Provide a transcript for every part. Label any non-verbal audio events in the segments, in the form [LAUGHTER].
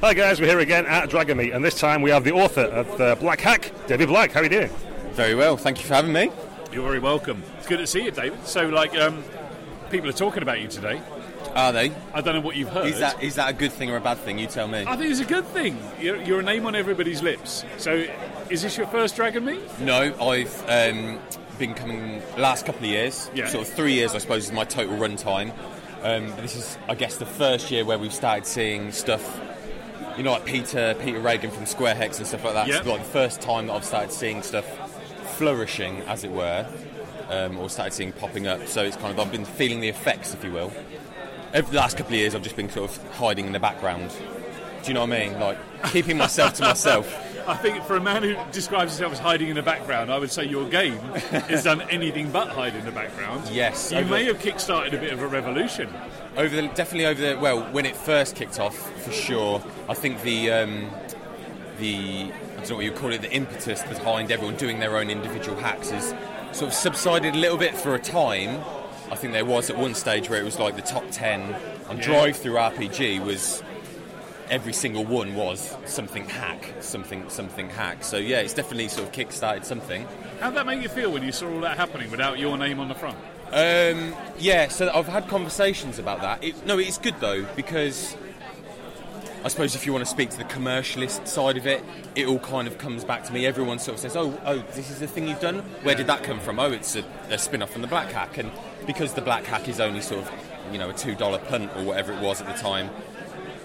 Hi guys, we're here again at Dragonmeet, and this time we have the author of uh, Black Hack, David Black. How are you doing? Very well, thank you for having me. You're very welcome. It's good to see you, David. So, like, um, people are talking about you today. Are they? I don't know what you've heard. Is that is that a good thing or a bad thing? You tell me. I think it's a good thing. You're, you're a name on everybody's lips. So, is this your first Dragonmeet? No, I've um, been coming last couple of years. Yeah. Sort of three years, I suppose, is my total run time. Um, this is, I guess, the first year where we've started seeing stuff. You know, like Peter Peter Regan from Square Hex and stuff like that. Yeah. It's like the first time that I've started seeing stuff flourishing, as it were, um, or started seeing popping up. So it's kind of I've been feeling the effects, if you will. Over the last couple of years, I've just been sort of hiding in the background. Do you know what I mean? Like keeping myself to myself. [LAUGHS] I think for a man who describes himself as hiding in the background, I would say your game has done anything but hide in the background. Yes, You may have kick-started a bit of a revolution. Over the definitely over the well when it first kicked off for sure. I think the um, the I don't know what you call it the impetus behind everyone doing their own individual hacks has sort of subsided a little bit for a time. I think there was at one stage where it was like the top ten on Yeah. DriveThruRPG was every single one was something hack, something something hack. So yeah, it's definitely sort of kick-started something. How did that make you feel when you saw all that happening without your name on the front? Um, yeah, so I've had conversations about that. It, no, it's good though because I suppose if you want to speak to the commercialist side of it, it all kind of comes back to me. Everyone sort of says, "Oh, oh, this is the thing you've done. Where did that come from? Oh, it's a, a spin-off from the Black Hack." And because the Black Hack is only sort of, you know, a two dollar punt or whatever it was at the time,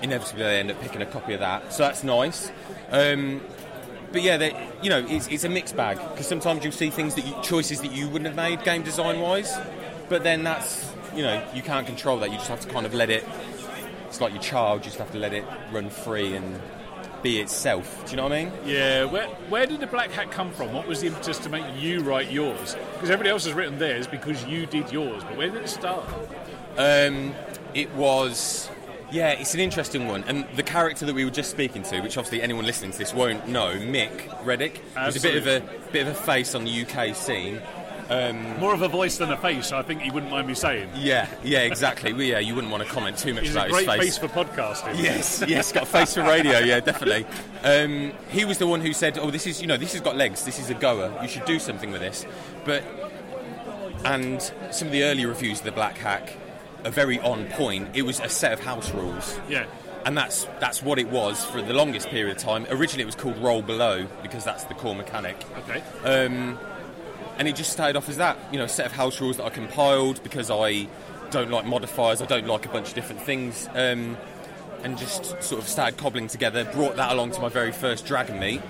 inevitably they end up picking a copy of that. So that's nice. Um, but yeah, they, you know, it's, it's a mixed bag because sometimes you'll see things that you, choices that you wouldn't have made game design wise, but then that's you know you can't control that. You just have to kind of let it. It's like your child. You just have to let it run free and be itself. Do you know what I mean? Yeah, where, where did the Black Hack come from? What was the impetus to make you write yours? Because everybody else has written theirs because you did yours, but where did it start? Um, it was. Yeah, it's an interesting one, and the character that we were just speaking to, which obviously anyone listening to this won't know, Mick Reddick, was a bit of a bit of a face on the UK scene. Um, More of a voice than a face, I think you wouldn't mind me saying. yeah, yeah, exactly. Well, yeah, you wouldn't want to comment too much He's about a great his face for podcasting. Yes, yes, got a face for radio. Yeah, definitely. Um, he was the one who said, "Oh, this is you know this has got legs. This is a goer. You should do something with this." But and some of the early reviews of the Black Hack are very on point. It was a set of house rules. Yeah. And that's that's what it was for the longest period of time. Originally, it was called Roll Below because that's the core mechanic. Okay. Um, and it just started off as that, you know, a set of house rules that I compiled because I don't like modifiers, I don't like a bunch of different things, um, and just sort of started cobbling together. Brought that along to my very first Dragonmeet,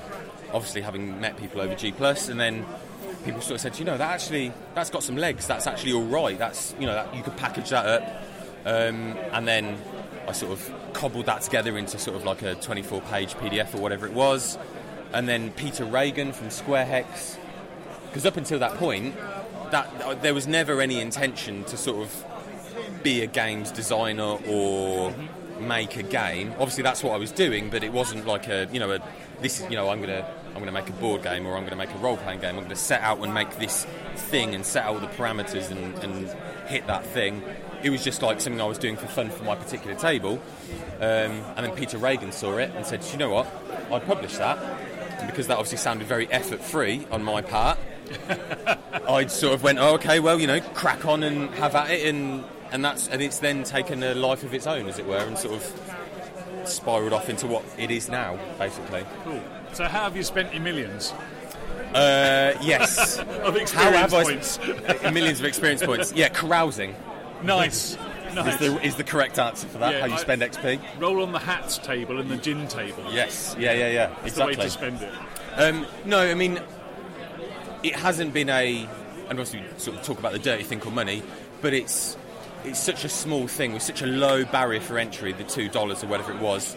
obviously having met people over G Plus, and then people sort of said, you know, that actually that's got some legs. That's actually all right. That's you know, that, you could package that up, um, and then I sort of cobbled that together into sort of like a 24-page PDF or whatever it was, and then Peter Regan from Square Hex because up until that point, that there was never any intention to sort of be a games designer or make a game. Obviously, that's what I was doing, but it wasn't like a you know a this is you know I'm gonna I'm gonna make a board game or I'm gonna make a role playing game. I'm gonna set out and make this thing and set out all the parameters and, and hit that thing. It was just like something I was doing for fun for my particular table. Um, and then Peter Regan saw it and said, "You know what? I'd publish that." And because that obviously sounded very effort free on my part, [LAUGHS] I sort of went, oh, okay, well, you know, crack on and have at it, and and that's and it's then taken a life of its own, as it were, and sort of spiraled off into what it is now, basically. Cool. So how have you spent your millions Uh, yes. [LAUGHS] of How experience have I [LAUGHS] millions of experience points? Yeah, carousing nice. is the is the correct answer for that. Yeah, how you I- spend XP? Roll on the hats table and the gin table. Yes. Yeah. Yeah. Yeah. That's the way Exactly. to spend it. Um, no, I mean, it hasn't been a, and obviously sort of talk about the dirty thing called money, but it's it's such a small thing with such a low barrier for entry, the two dollars or whatever it was,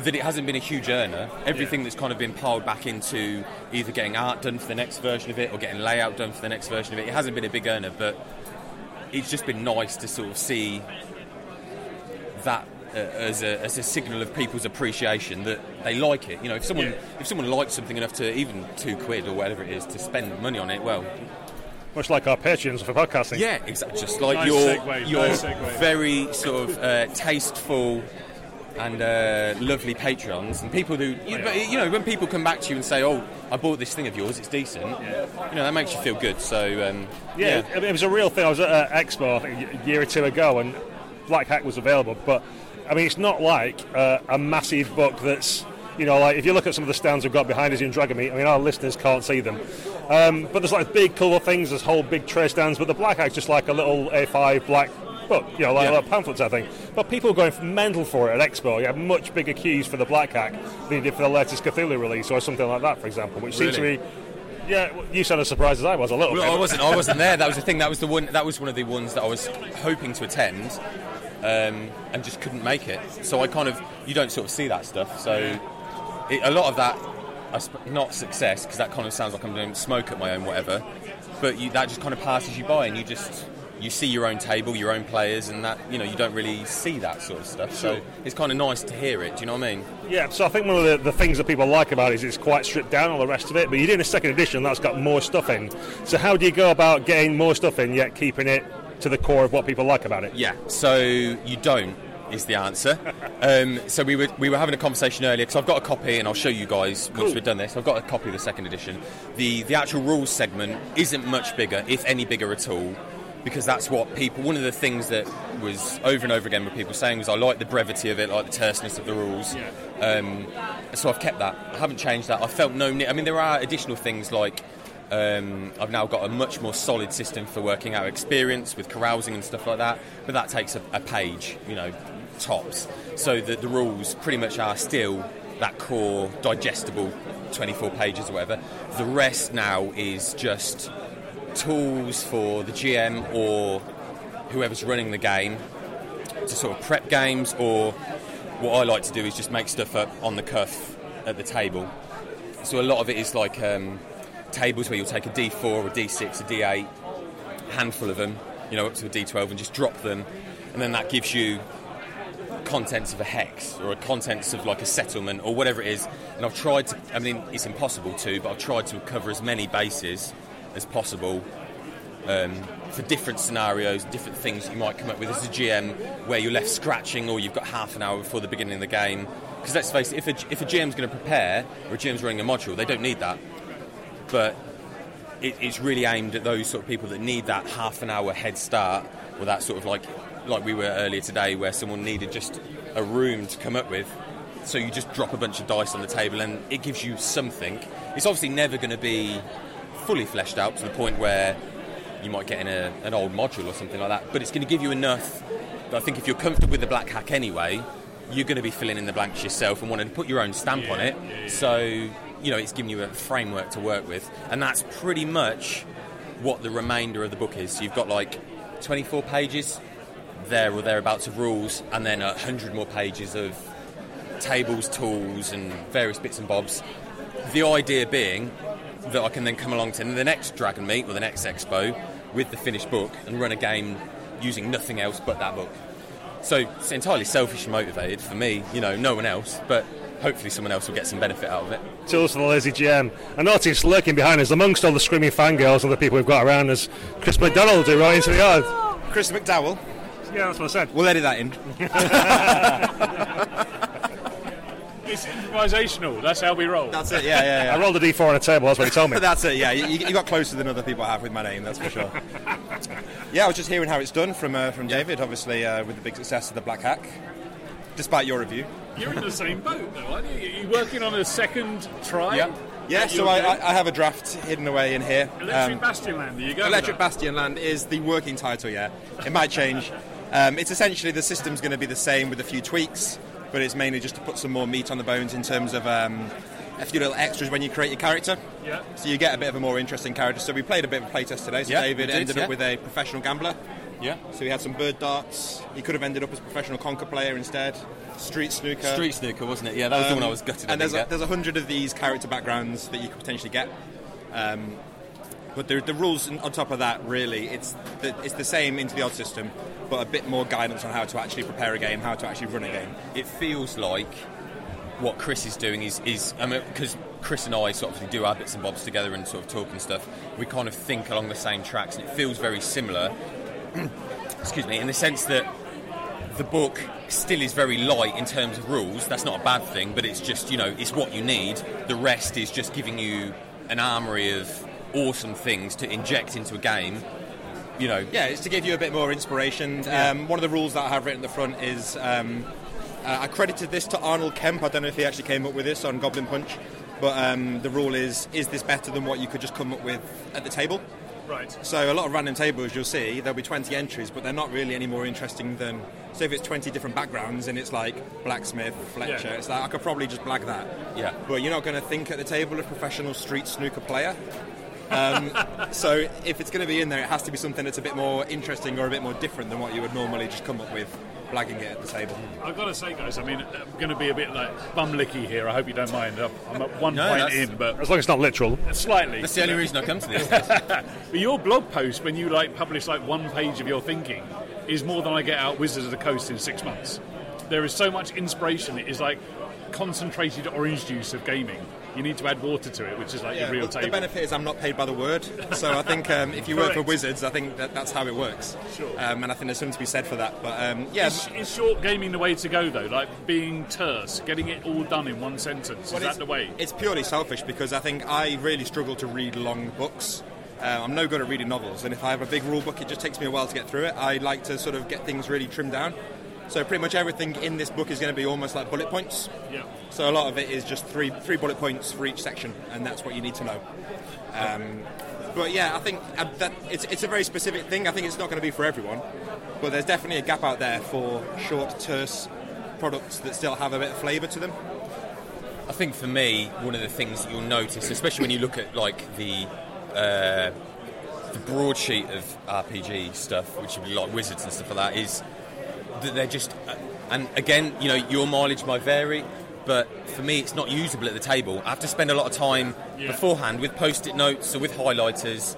that it hasn't been a huge earner. Everything that's kind of been piled back into either getting art done for the next version of it or getting layout done for the next version of it, it hasn't been a big earner, but it's just been nice to sort of see that uh, as, a, as a signal of people's appreciation that they like it. You know, if someone Yeah. if someone likes something enough to even two quid or whatever it is to spend money on it, well, Much like our patrons for podcasting. yeah, exactly. Just like Nice your segue, your nice very sort of uh, tasteful and uh, lovely patrons and people who you, you know when people come back to you and say, "Oh, I bought this thing of yours. It's decent." You know that makes you feel good. So um, Yeah, It, it was a real thing. I was at uh, Expo I think, a year or two ago, and Black Hack was available. But I mean, it's not like uh, a massive book that's you know, like if you look at some of the stands we've got behind us in Dragonmeet, I mean, our listeners can't see them. Um, but there's like big colour things, there's whole big tray stands, but the Black Hack's just like a little A5 black book, you know, like Yeah. a little pamphlet type thing. But people are going mental for it at Expo. You have much bigger queues for the Black Hack than you did for the latest Cthulhu release or something like that, for example, which seems to Really? be. Yeah, well, you sound as surprised as I was a little Well, bit. I wasn't. I wasn't there. That was the thing. That was the one. That was one of the ones that I was hoping to attend, um, and just couldn't make it. So I kind of you don't sort of see that stuff. So it, a lot of that, sp- not success because that kind of sounds like I'm doing smoke at my own whatever. But you, that just kind of passes you by, and you just you see your own table, your own players, and that you know you don't really see that sort of stuff. So it's kind of nice to hear it. Do you know what I mean? Yeah, so I think one of the, the things that people like about it is it's quite stripped down, all the rest of it. But you're doing a second edition that's got more stuff in. So how do you go about getting more stuff in yet keeping it to the core of what people like about it? Yeah. So you don't is the answer. [LAUGHS] um, so we were we were having a conversation earlier because I've got a copy and I'll show you guys once Cool. we've done this. I've got a copy of the second edition. The the actual rules segment isn't much bigger, if any bigger at all. Because that's what people. One of the things that was over and over again with people saying was, I like the brevity of it, like the terseness of the rules. Um, so I've kept that. I haven't changed that. I felt no. need. I mean, there are additional things like um, I've now got a much more solid system for working out experience with carousing and stuff like that, but that takes a, a page, you know, tops. So the, the rules pretty much are still that core, digestible 24 pages or whatever. The rest now is just tools for the GM or whoever's running the game to sort of prep games, or what I like to do is just make stuff up on the cuff at the table. So a lot of it is like um, tables where you'll take a D4, a D6, a D8, a handful of them, you know, up to a D12, and just drop them, and then that gives you contents of a hex or a contents of like a settlement or whatever it is. And I've tried to, I mean, it's impossible to, but I've tried to cover as many bases as possible um, for different scenarios, different things you might come up with as a GM where you're left scratching or you've got half an hour before the beginning of the game. Because let's face it, if a, if a GM's going to prepare or a GM's running a module, they don't need that. But it, it's really aimed at those sort of people that need that half an hour head start or that sort of like like we were earlier today where someone needed just a room to come up with so you just drop a bunch of dice on the table and it gives you something it's obviously never going to be fully fleshed out to the point where you might get in a, an old module or something like that but it's going to give you enough that I think if you're comfortable with the black hack anyway you're going to be filling in the blanks yourself and wanting to put your own stamp on it. so you know it's giving you a framework to work with and that's pretty much what the remainder of the book is. So you've got like 24 pages there or thereabouts of rules and then a hundred more pages of tables, tools, and various bits and bobs. The idea being that I can then come along to the next Dragonmeet or the next Expo with the finished book and run a game using nothing else but that book. So it's entirely selfish and motivated for me, you know, no one else, but hopefully someone else will get some benefit out of it. Tools for the lazy GM. I noticed lurking behind us, amongst all the screaming fangirls and the people we've got around us, Chris McDonald, who right into the yard. Chris McDowell. Yeah, that's what I said. We'll edit that in. [LAUGHS] It's improvisational. That's how we roll. That's it. Yeah, yeah, I rolled a d4 on a table, that's what he told me. But [LAUGHS] that's it. Yeah, you, you got closer than other people have with my name. That's for sure. yeah, I was just hearing how it's done from uh, from David. Obviously, uh, with the big success of the Black Hack. Despite your review. You're in the same boat, though, aren't you? You're working on a second try. Yeah. Yeah. So I, I, I have a draft hidden away in here. Electric Um, Bastionland. There you go. Electric with. Bastionland is the working title, yeah. It might change. Um, it's essentially the system's going to be the same with a few tweaks, but it's mainly just to put some more meat on the bones in terms of um, a few little extras when you create your character. Yeah. So you get a bit of a more interesting character. So we played a bit of a playtest today. So Yeah, David did, ended yeah. up with a professional gambler. Yeah. So he had some bird darts. He could have ended up as a professional conker player instead. Street snooker. Street snooker, wasn't it? Yeah, that was the one I was gutted. And there's a, there's a hundred of these character backgrounds that you could potentially get. Um, but the, the rules on top of that, really, it's the, it's the same into the odd system, but a bit more guidance on how to actually prepare a game, how to actually run a game. it feels like what Chris is doing is, is I mean, because Chris and I sort of do our bits and bobs together and sort of talk and stuff, we kind of think along the same tracks, and it feels very similar. [CLEARS THROAT] excuse me, in the sense that the book still is very light in terms of rules. That's not a bad thing, but it's just you know it's what you need. The rest is just giving you an armory of awesome things to inject into a game. You know, Yeah, it's to give you a bit more inspiration. Um, one of the rules that I have written at the front is um, uh, I credited this to Arnold Kemp. I don't know if he actually came up with this on Goblin Punch, but um, the rule is: is this better than what you could just come up with at the table? Right. So a lot of random tables you'll see there'll be 20 entries, but they're not really any more interesting than so if it's 20 different backgrounds and it's like blacksmith, Fletcher, Yeah. it's like I could probably just blag that. Yeah. But you're not going to think at the table of professional street snooker player. Um, so if it's going to be in there, it has to be something that's a bit more interesting or a bit more different than what you would normally just come up with, blagging it at the table. I've got to say, guys, I mean, I'm going to be a bit like bum licky here. I hope you don't mind. I'm I'm at one No, point in, but As long as it's not literal. slightly. that's the only reason I come to this. [LAUGHS] But your blog post, when you like publish like one page of your thinking, is more than I get out Wizards of the Coast in six months. There is so much inspiration. It is like concentrated orange juice of gaming. You need to add water to it, which is like your real well, the table. benefit is I'm not paid by the word, so I think um, if you work for Wizards, I think that that's how it works. Sure. Um, and I think there's something to be said for that. But um, yeah, Is, is short gaming the way to go though? Like being terse, getting it all done in one sentence. Is that the way? It's purely selfish because I think I really struggle to read long books. Uh, I'm no good at reading novels, and if I have a big rule book, it just takes me a while to get through it. I like to sort of get things really trimmed down. So pretty much everything in this book is going to be almost like bullet points. Yeah. So a lot of it is just three three bullet points for each section, and that's what you need to know. Um, but yeah, I think uh, that it's, it's a very specific thing. I think it's not going to be for everyone, but there's definitely a gap out there for short, terse products that still have a bit of flavour to them. I think for me, one of the things that you'll notice, especially when you look at like the uh, the broadsheet of RPG stuff, which would be like wizards and stuff like that, is that they're just. Uh, and again, you know, your mileage might vary, but for me, it's not usable at the table. I have to spend a lot of time Yeah. beforehand with post-it notes or with highlighters,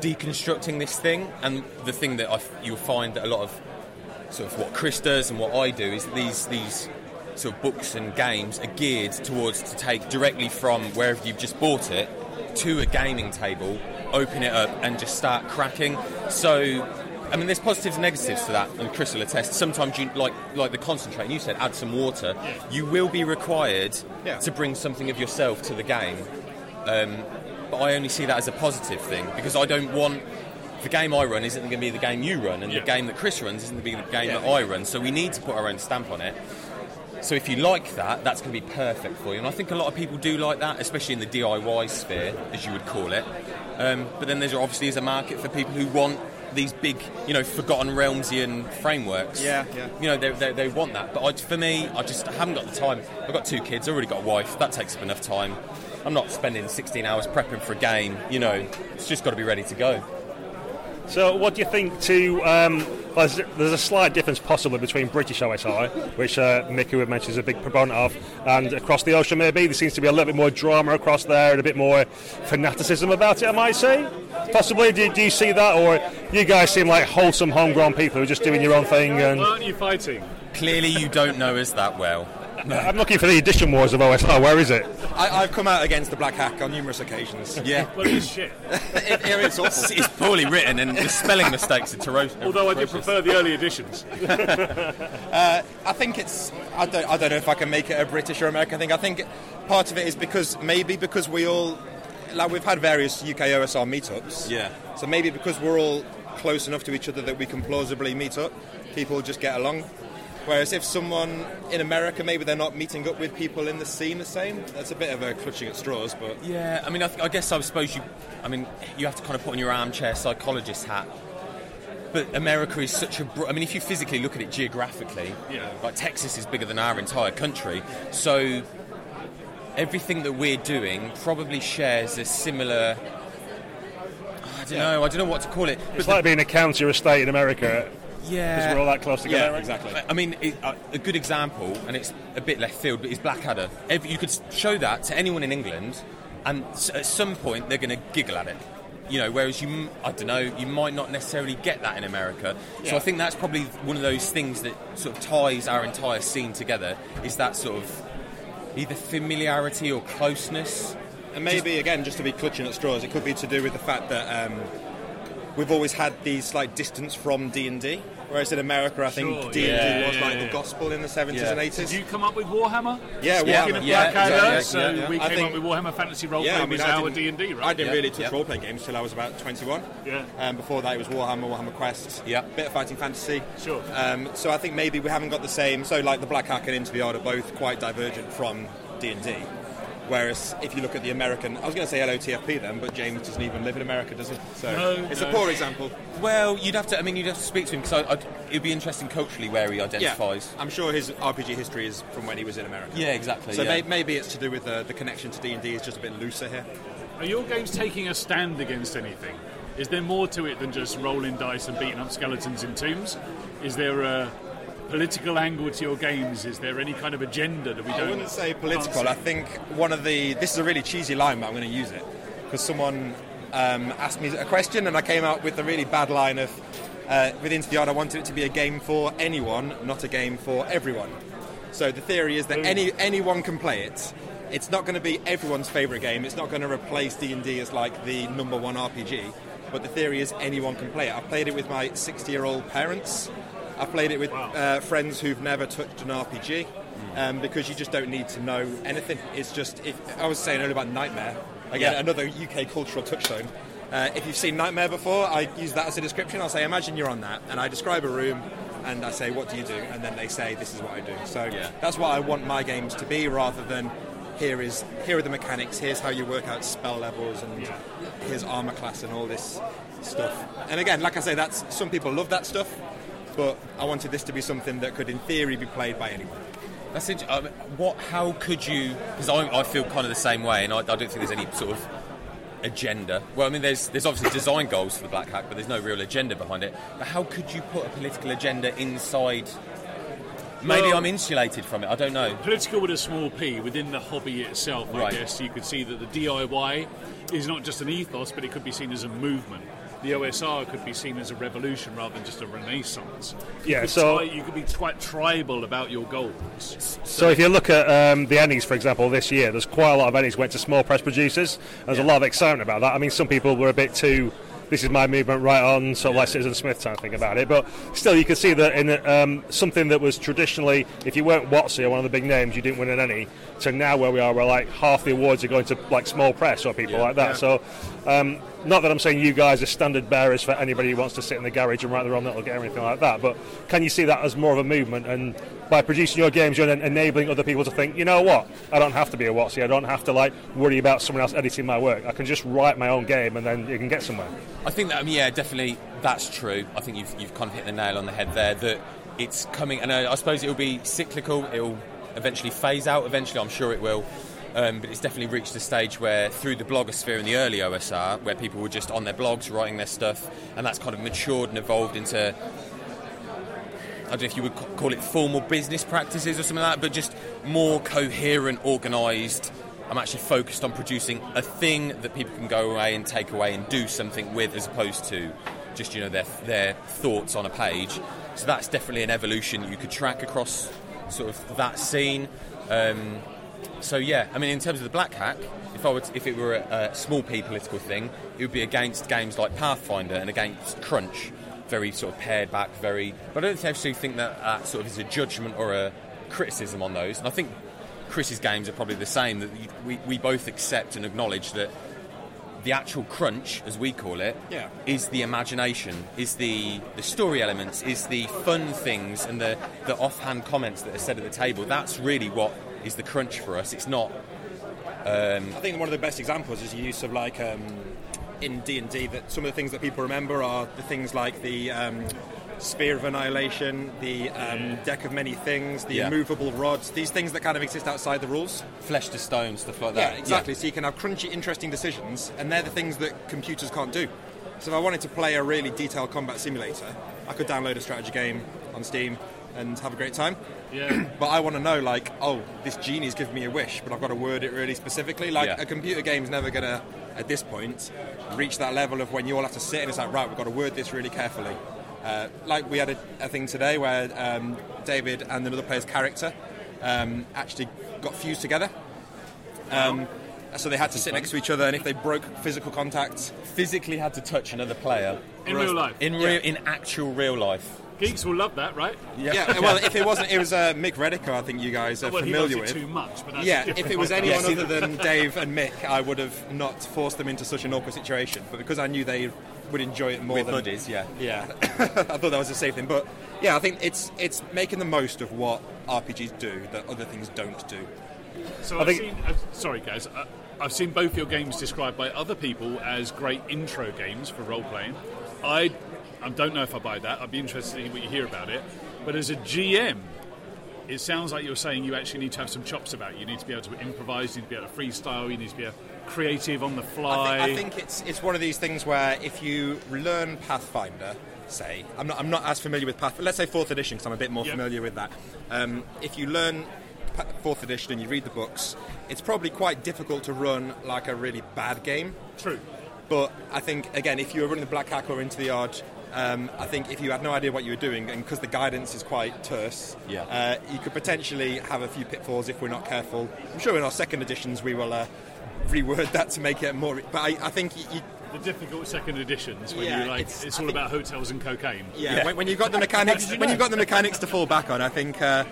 deconstructing this thing. And the thing that I you'll find that a lot of sort of what Chris does and what I do is these these sort of books and games are geared towards to take directly from wherever you've just bought it to a gaming table, open it up and just start cracking. So I mean, there's positives and negatives to that, and Chris will attest. Sometimes you like like the concentrate. And you said add some water. You will be required Yeah. to bring something of yourself to the game. Um, but I only see that as a positive thing because I don't want the game I run isn't going to be the game you run, and Yeah. the game that Chris runs isn't going to be the game Yeah. that I run. So we need to put our own stamp on it. So if you like that, that's going to be perfect for you. And I think a lot of people do like that, especially in the DIY sphere, as you would call it. Um, but then there's obviously is a market for people who want these big, you know, forgotten realmsian frameworks. Yeah, yeah. You know, they, they, they want that. But I, for me, I just haven't got the time. I've got two kids, I've already got a wife. That takes up enough time. I'm not spending 16 hours prepping for a game. You know, it's just got to be ready to go. So, what do you think to? Um, well, there's, there's a slight difference possibly between British OSR, which uh, Mick, who had mentioned, is a big proponent of, and across the ocean. Maybe there seems to be a little bit more drama across there and a bit more fanaticism about it. I might say, possibly. Do, do you see that, or you guys seem like wholesome, homegrown people who are just doing your own thing? And Well, aren't you fighting? Clearly, you don't know us that well. I'm looking for the edition wars of OSR. Where is it? I, I've come out against the Black Hack on numerous occasions. Yeah. Well, it's shit. [LAUGHS] it, it's awful. It's, it's poorly written and the spelling mistakes are atrocious. Although I do prefer the early editions. [LAUGHS] Uh, I think it's. I don't. I don't know if I can make it a British or American thing. I think part of it is because maybe because we all, like we've had various UK OSR meetups. Yeah. So maybe because we're all close enough to each other that we can plausibly meet up, people just get along. Whereas if someone in America, maybe they're not meeting up with people in the scene the same. That's a bit of a clutching at straws, but Yeah, I mean, I, th- I guess I suppose you. I mean, you have to kind of put on your armchair psychologist hat. But America is such a. Bro- I mean, if you physically look at it geographically, Yeah. like Texas is bigger than our entire country, so everything that we're doing probably shares a similar. I don't know. I don't know what to call it. But It's like being a county or a state in America yeah, because we're all that close together. yeah, exactly. I mean, it, uh, a good example, and it's a bit left field, but is Blackadder. Every, you could show that to anyone in England, and s- at some point they're going to giggle at it. You know, whereas you, I don't know, you might not necessarily get that in America. So I think that's probably one of those things that sort of ties our entire scene together. Is that sort of either familiarity or closeness? And maybe again, just to be clutching at straws, it could be to do with the fact that um, we've always had these like distance from D and D. Whereas in America, I think Sure, D&D yeah. was like the gospel in the 70s Yeah. and 80s. Did you come up with Warhammer? Yeah, Yeah, Warhammer. yeah, yeah, so yeah, yeah. we I came think- up with Warhammer Fantasy Roleplay Yeah, I was mean, I our D&D, right? I didn't Yeah. really touch Yeah. role-playing games till I was about 21. Yeah. Um, before that, it was Warhammer, Warhammer Quest. Yeah. Bit of fighting fantasy. Sure. Um, so I think maybe we haven't got the same. So like the Black Hack and Into the Odd are both quite divergent from D&D. Whereas if you look at the American, I was going to say LOTFP then, but James doesn't even live in America, does he? So No, it's no. a poor example. Well, you'd have to. I mean, you'd have to speak to him because it'd be interesting culturally where he identifies. Yeah, identifies. I'm sure his RPG history is from when he was in America. Yeah, exactly. So yeah. may, maybe it's to do with the, the connection to D and D is just a bit looser here. Are your games taking a stand against anything? Is there more to it than just rolling dice and beating up skeletons in tombs? Is there a political angle to your games? Is there any kind of agenda that we I don't? I wouldn't say political. can't I think one of the this is a really cheesy line, but I'm going to use it because someone um, asked me a question and I came out with a really bad line of uh, with Into the Odd. I wanted it to be a game for anyone, not a game for everyone. So the theory is that any anyone can play it. It's not going to be everyone's favourite game. It's not going to replace D and D as like the number one RPG. But the theory is anyone can play it. I've played it with my 60-year-old parents. I've played it with uh, friends who've never touched an RPG um, because you just don't need to know anything. It's just if I was saying earlier about Knightmare. Again, Yeah. another UK cultural touchstone. Uh, if you've seen Knightmare before, I use that as a description. I'll say, imagine you're on that, and I describe a room, and I say, what do you do? And then they say, this is what I do. So Yeah. that's what I want my games to be, rather than here is here are the mechanics. Here's how you work out spell levels, and here's armor class and all this stuff. And again, like I say, that's some people love that stuff, but I wanted this to be something that could, in theory, be played by anyone. That's it. I mean, what? How could you? Because I, I feel kind of the same way, and I, I don't think there's any sort of agenda. Well, I mean, there's there's obviously design goals for the Black Hack, but there's no real agenda behind it. But how could you put a political agenda inside? Maybe Well- I'm insulated from it. I don't know. Political with a small p within the hobby itself, I Right. guess you could see that the DIY is not just an ethos, but it could be seen as a movement. The OSR could be seen as a revolution rather than just a renaissance. Yeah, so- tri- you could be quite tribal about your goals. So if you look at um, the Ennies, for example, this year, there's quite a lot of Ennies went to small press producers. There's a lot of excitement about that. I mean, some people were a bit too. This is my movement, right on, sort of like Citizen Smith type thing about it. But still, you can see that in um, something that was traditionally, if you weren't WotC or one of the big names, you didn't win an Ennie. To now where we are, where like half the awards are going to like small press or people like that. So, um, not that I'm saying you guys are standard bearers for anybody who wants to sit in the garage and write their own little game or anything like that. But can you see that as more of a movement? And by producing your games, you're enabling other people to think, you know what? I don't have to be a WotC. I don't have to like worry about someone else editing my work. I can just write my own game, and then you can get somewhere. I think that, um, yeah, definitely that's true. I think you've, you've kind of hit the nail on the head there that it's coming, and uh, I suppose it'll be cyclical, it'll eventually phase out, eventually, I'm sure it will. Um, but it's definitely reached a stage where, through the blogosphere in the early OSR, where people were just on their blogs writing their stuff, and that's kind of matured and evolved into I don't know if you would call it formal business practices or something like that, but just more coherent, organised. I'm actually focused on producing a thing that people can go away and take away and do something with, as opposed to just you know their their thoughts on a page. So that's definitely an evolution you could track across sort of that scene. Um, so yeah, I mean, in terms of the Black Hack, if I were to, if it were a, a small p political thing, it would be against games like Pathfinder and against Crunch, very sort of pared back, very. But I don't actually think that that sort of is a judgment or a criticism on those. And I think Chris's games are probably the same. That we we both accept and acknowledge that the actual crunch, as we call it, Yeah. is the imagination, is the, the story elements, is the fun things and the, the offhand comments that are said at the table. That's really what is the crunch for us. It's not. I think one of the best examples is the use of like um, in D and D that some of the things that people remember are the things like the um, sphere of annihilation, the um, deck of many things, the Yeah. immovable rods. These things that kind of exist outside the rules. Flesh to stone, stuff like that. Yeah, that. exactly. So you can have crunchy, interesting decisions, and they're the things that computers can't do. So if I wanted to play a really detailed combat simulator, I could download a strategy game on Steam and have a great time. Yeah. [CLEARS THROAT] But I want to know, like, oh, this genie's giving me a wish, but I've got to word it really specifically. Like, Yeah. a computer game's never going to, at this point, reach that level of when you all have to sit and it's like, right, we've got to word this really carefully. Uh, like, we had a, a thing today where um, David and another player's character um, actually got fused together. Um, so they had to sit next to each other, and if they broke physical contact, Physically had to touch another player In real life? In real, in actual real life. Geeks will love that, right? Yeah, well, if it wasn't, it was uh, Mick Rediker. I think you guys are well, he familiar loves with. it too much, but that's yeah, if it was anyone other than Dave and Mick, I would have not forced them into such an awkward situation. But because I knew they would enjoy it more With than buddies, yeah. yeah, [LAUGHS] I thought that was a safe thing. But yeah, I think it's it's making the most of what RPGs do that other things don't do. So I I've think- seen, uh, sorry guys, uh, I've seen both your games described by other people as great intro games for role playing. I, I don't know if I buy that. I'd be interested to hear what you hear about it. But as a GM, it sounds like you're saying you actually need to have some chops about you. You need to be able to improvise. You need to be able to freestyle. You need to be a creative on the I fly. think, I think it's it's one of these things where if you learn Pathfinder, say I'm not I'm not as familiar with Pathfinder. Let's say fourth edition because I'm a bit more Yep. familiar with that. Um, if you learn fourth edition and you read the books, it's probably quite difficult to run like a really bad game. True. But I think again, if you were running the Black Hack or Into the Odd, um, I think if you had no idea what you were doing, and because the guidance is quite terse, Yeah. uh, you could potentially have a few pitfalls if we're not careful. I'm sure in our second editions we will uh, reword that to make it more. But I, I think you, The difficult second editions when Yeah, you like it's- it's, all think- about hotels and cocaine. Yeah, When, when you've got the mechanics, when you've got the mechanics to fall back on, I think uh,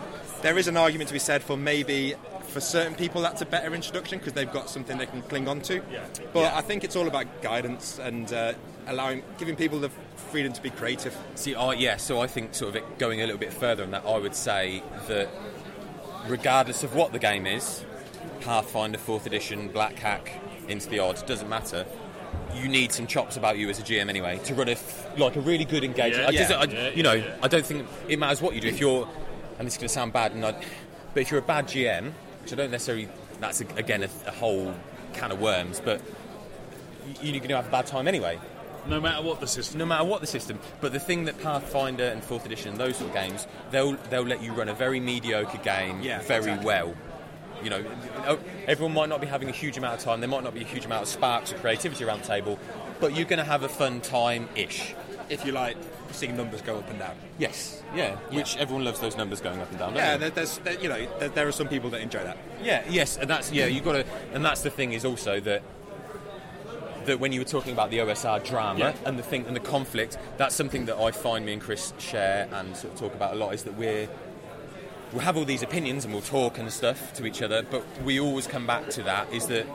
there is an argument to be said for maybe for certain people that's a better introduction because they've got something they can cling on to. Yeah. But I think it's all about guidance and uh, allowing, giving people the freedom to be creative. See, I, yeah, so I think sort of it going a little bit further on that, I would say that regardless of what the game is, Pathfinder, 4th edition, Black Hack, Into the Odd, doesn't matter. You need some chops about you as a GM anyway to run a f- like a really good engagement. Yeah, I just- yeah, I- yeah, you know, yeah, yeah. I don't think it matters what you do. If you're, and this is going to sound bad, and I, but if you're a bad GM, which I don't necessarily, that's a, again a, a whole can of worms, but you- you're going to have a bad time anyway No matter what the system. no matter what the system. But the thing that Pathfinder and Fourth Edition, and those sort of games, they'll they'll let you run a very mediocre game Yeah, very exactly. well. You know, everyone might not be having a huge amount of time. There might not be a huge amount of sparks or creativity around the table, but you're going to have a fun time-ish. If you like seeing numbers go up and down. Yes, yeah. Which everyone loves those numbers going up and down. Yeah, there, there's there, you know there, there are some people that enjoy that. Yeah, yes, and that's yeah. you've got to, and that's the thing is also that that when you were talking about the OSR drama Yeah. and the thing and the conflict, that's something that I find me and Chris share and sort of talk about a lot. Is that we're we'll have all these opinions and we'll talk and stuff to each other, but we always come back to that. Is that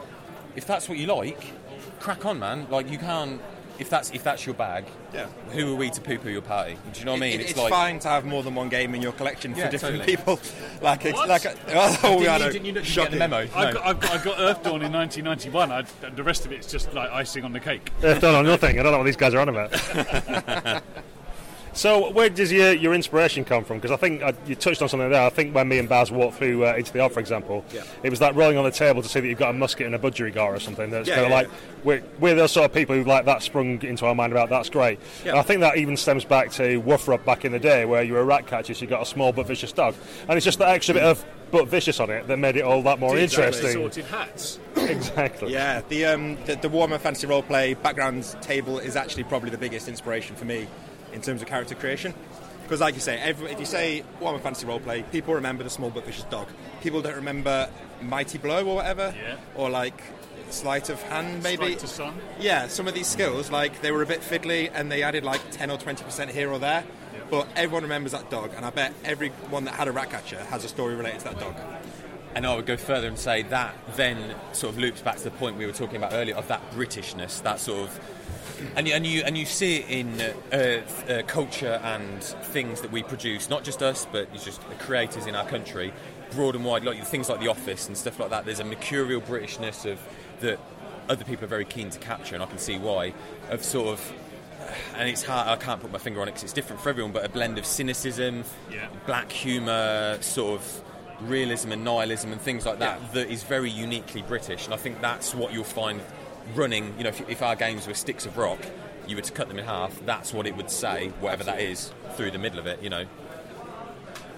if that's what you like, crack on, man. Like you can't. If that's if that's your bag, Yeah. who are we to poo-poo your party? Do you know what I mean? It- it's fine to have more than one game in your collection Yeah, for different totally. people. [LAUGHS] like it's What? like oh, we Didn't are you, didn't you, did you get the shocking. memo? I've, [LAUGHS] No. got, I've, got, I've got Earthdawn in 1991. I, the rest of it's just like icing on the cake. Earth Dawn done on nothing. I don't know what these guys are on about. [LAUGHS] so, where does your, your inspiration come from? Because I think uh, you touched on something there. I think when me and Baz walked through uh, Into the Odd, for example, Yeah. it was that rolling on the table to see that you've got a musket and a budgerigar or something. That's Yeah, kind of yeah, like, we're, we're those sort of people who like that sprung into our mind about that's great. Yeah. And I think that even stems back to Woofrup back in the day, where you were a rat catcher, so you got a small but vicious dog. And it's just that extra bit of but vicious on it that made it all that more Exactly. interesting. Sorted hats. [COUGHS] exactly. Yeah, the, um, the the Warhammer Fantasy Roleplay backgrounds table is actually probably the biggest inspiration for me in terms of character creation. Because, like you say, every, if you say Warhammer Fantasy Roleplay, people remember the small but vicious dog. People don't remember Mighty Blow or whatever, Yeah. or like Sleight of Hand, maybe. Strike to Stun. Yeah, some of these skills, like they were a bit fiddly and they added like 10 or 20% here or there. But everyone remembers that dog, and I bet everyone that had a rat catcher has a story related to that dog. And I would go further and say that then sort of loops back to the point we were talking about earlier of that Britishness, that sort of, and, you- and you and you see it in uh, uh, uh, culture and things that we produce, not just us, but it's just the creators in our country, broad and wide, like things like The Office and stuff like that. There's a mercurial Britishness of that other people are very keen to capture, and I can see why. Of sort of and it's hard. I can't put my finger on it because it's different for everyone. But a blend of cynicism, Yeah. black humour, sort of realism and nihilism and things like that Yeah. that is very uniquely British. And I think that's what you'll find running. You know, if, if our games were sticks of rock, you were to cut them in half. That's what it would say, whatever that is, through the middle of it. You know.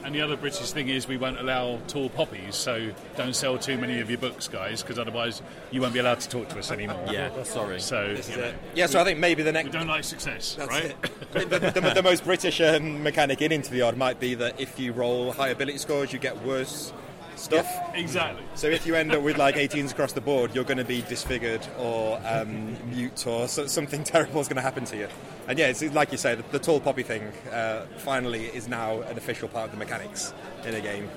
And the other British thing is we won't allow tall poppies, so don't sell too many of your books, guys, because otherwise you won't be allowed to talk to us anymore. Yeah. Sorry. So you know, Yeah, so I think maybe the we next. don't like success, That's right? it. The, the, the most British um, mechanic in Into the Odd might be that if you roll high ability scores, you get worse stuff. Exactly. So if you end up with like 18s across the board, you're going to be disfigured or um, mute or so, something [LAUGHS] terrible is going to happen to you. And yeah, it's like you say, the, the tall poppy thing uh, finally is now an official part of the mechanics in a game.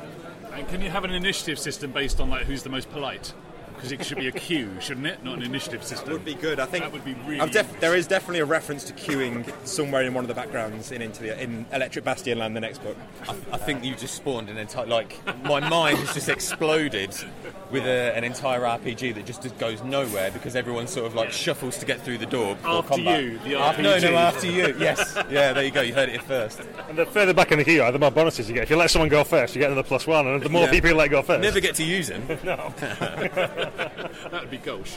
And can you have an initiative system based on like who's the most polite? Because it should be a queue, shouldn't it? Not an initiative system. Would be good. I think That would be really I've def- there is definitely a reference to queuing somewhere in one of the backgrounds in into the, in Electric Bastionland, the next book. I, I think you just spawned an entire like my mind has just exploded with a, an entire RPG that just goes nowhere because everyone sort of like shuffles to get through the door After combat. you, the After- no, no, after you. Yes, yeah, there you go. You heard it here first. And the further back in the queue, you are, the more bonuses you get. If you let someone go first, you get another plus one, and the more Yeah. people you let go first. Never get to use him. [LAUGHS] No. [LAUGHS] That would be gauche.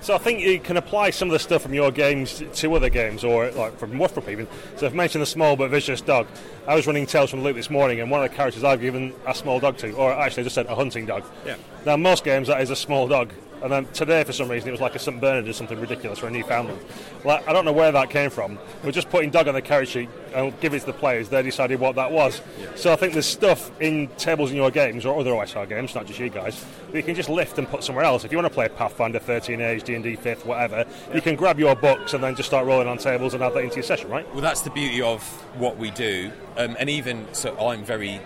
So I think you can apply some of the stuff from your games to other games, or like from Wuthrup even. So I've mentioned the small but vicious dog. I was running Tales from the Loop this morning, and one of the characters I've given a small dog to, or actually I just said a hunting dog. Yeah. Now most games that is a small dog, and then today for some reason it was like a St Bernard or something ridiculous or a Newfoundland. Like I don't know where that came from. We're just putting dog on the character sheet and give it to the players. They decided what that was. So I think there's stuff in tables in your games or other OSR games, not just you guys, that you can just lift and put somewhere else. If you want to play Pathfinder 13th Age, D&D 5th, whatever, you can grab your books and then just start rolling on tables and add that into your session, right? Well, that's the beauty of what we do, um, and even so, I'm very.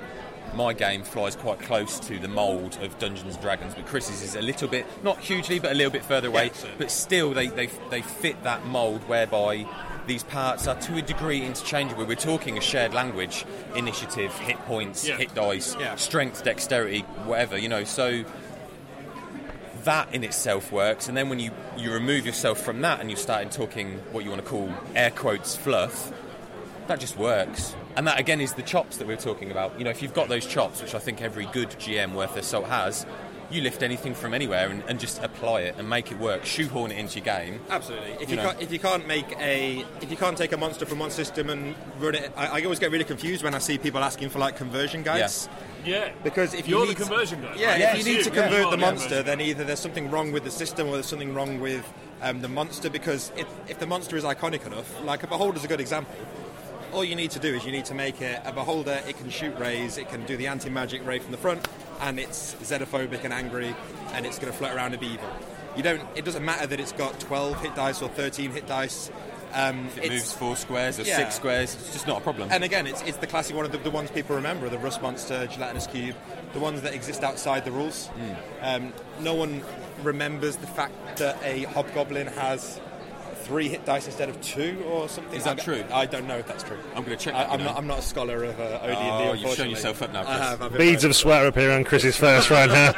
My game flies quite close to the mould of Dungeons and Dragons, but Chris's is a little bit, not hugely, but a little bit further away. but still, they, they, they fit that mould whereby these parts are to a degree interchangeable. We're talking a shared language, initiative, hit points, Yeah. hit dice, Yeah. strength, dexterity, whatever, you know. So that in itself works, and then when you, you remove yourself from that and you start talking what you want to call air quotes fluff, that just works. And that again is the chops that we're talking about. You know, if you've got those chops, which I think every good GM worth their salt has, you lift anything from anywhere and, and just apply it and make it work. Shoehorn it into your game. Absolutely. If You you, know. can't, if you can't make a, if you can't take a monster from one system and run it, I, I always get really confused when I see people asking for like conversion guides. Yeah. Because if you You're need the conversion guy. Yeah, right? if It's you need to convert You are the monster, then either there's something wrong with the system or there's something wrong with um, the monster. Because if, if the monster is iconic enough, like a beholder's a good example. All you need to do is you need to make it a beholder. It can shoot rays. It can do the anti-magic ray from the front, and it's xenophobic and angry, and it's going to float around and be evil. You don't. It doesn't matter that it's got 12 hit dice or 13 hit dice. Um, If it moves four squares or Yeah. six squares, it's just not a problem. and again, it's, it's the classic one of the, the ones people remember the rust monster, gelatinous cube, the ones that exist outside the rules. Um, no one remembers the fact that a hobgoblin has three hit dice instead of two or something. Is that I- true? I don't know if that's true. I'm going to check. I, that, I'm not. I'm not a scholar of uh, OD&D. Oh, you've shown yourself up now, I Chris. have. I've Beads of sweat are appearing on Chris's face right now.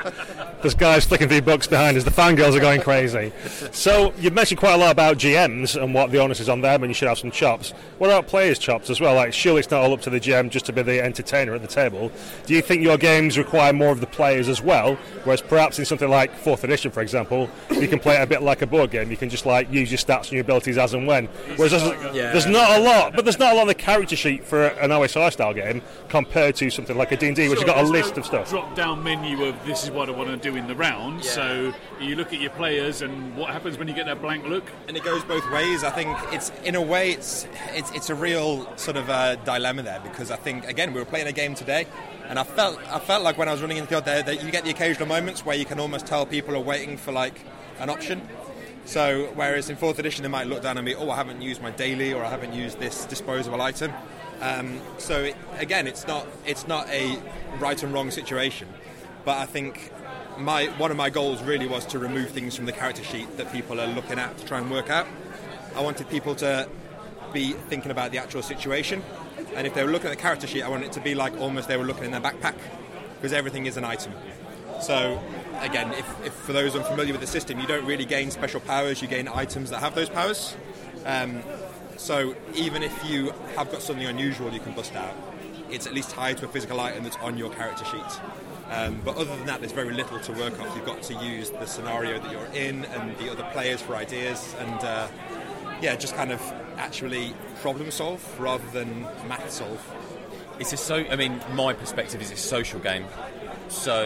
There's guys flicking through books behind us. The fangirls are going crazy. So you've mentioned quite a lot about GMs and what the onus is on them, and you should have some chops. What about players' chops as well? Like, surely it's not all up to the GM just to be the entertainer at the table. Do you think your games require more of the players as well? Whereas perhaps in something like Fourth Edition, for example, you can play it a bit like a board game. You can just like use your stats and your abilities as and when. Whereas there's, Yeah. there's not a lot, but there's not a lot on the character sheet for an OSR style game compared to something like a D&D, which has Sure, got a list no of stuff. Drop down menu of this is what I want to do in the round. So you look at your players and what happens when you get that blank look. and it goes both ways. I think it's in a way it's it's, it's a real sort of uh, dilemma there because I think again we were playing a game today, and I felt I felt like when I was running into the odd there that you get the occasional moments where you can almost tell people are waiting for like an option. So whereas in fourth edition they might look down and be oh I haven't used my daily or I haven't used this disposable item. Um, so it, again it's not it's not a right and wrong situation, but I think my one of my goals really was to remove things from the character sheet that people are looking at to try and work out. I wanted people to be thinking about the actual situation, and if they were looking at the character sheet, I wanted it to be like almost they were looking in their backpack because everything is an item. So again, if, if for those unfamiliar with the system, you don't really gain special powers; you gain items that have those powers. Um, so even if you have got something unusual you can bust out, it's at least tied to a physical item that's on your character sheet. Um, but other than that, there's very little to work off. You've got to use the scenario that you're in and the other players for ideas, and uh, yeah, just kind of actually problem solve rather than math solve. It's a so. I mean, my perspective is it's a social game. So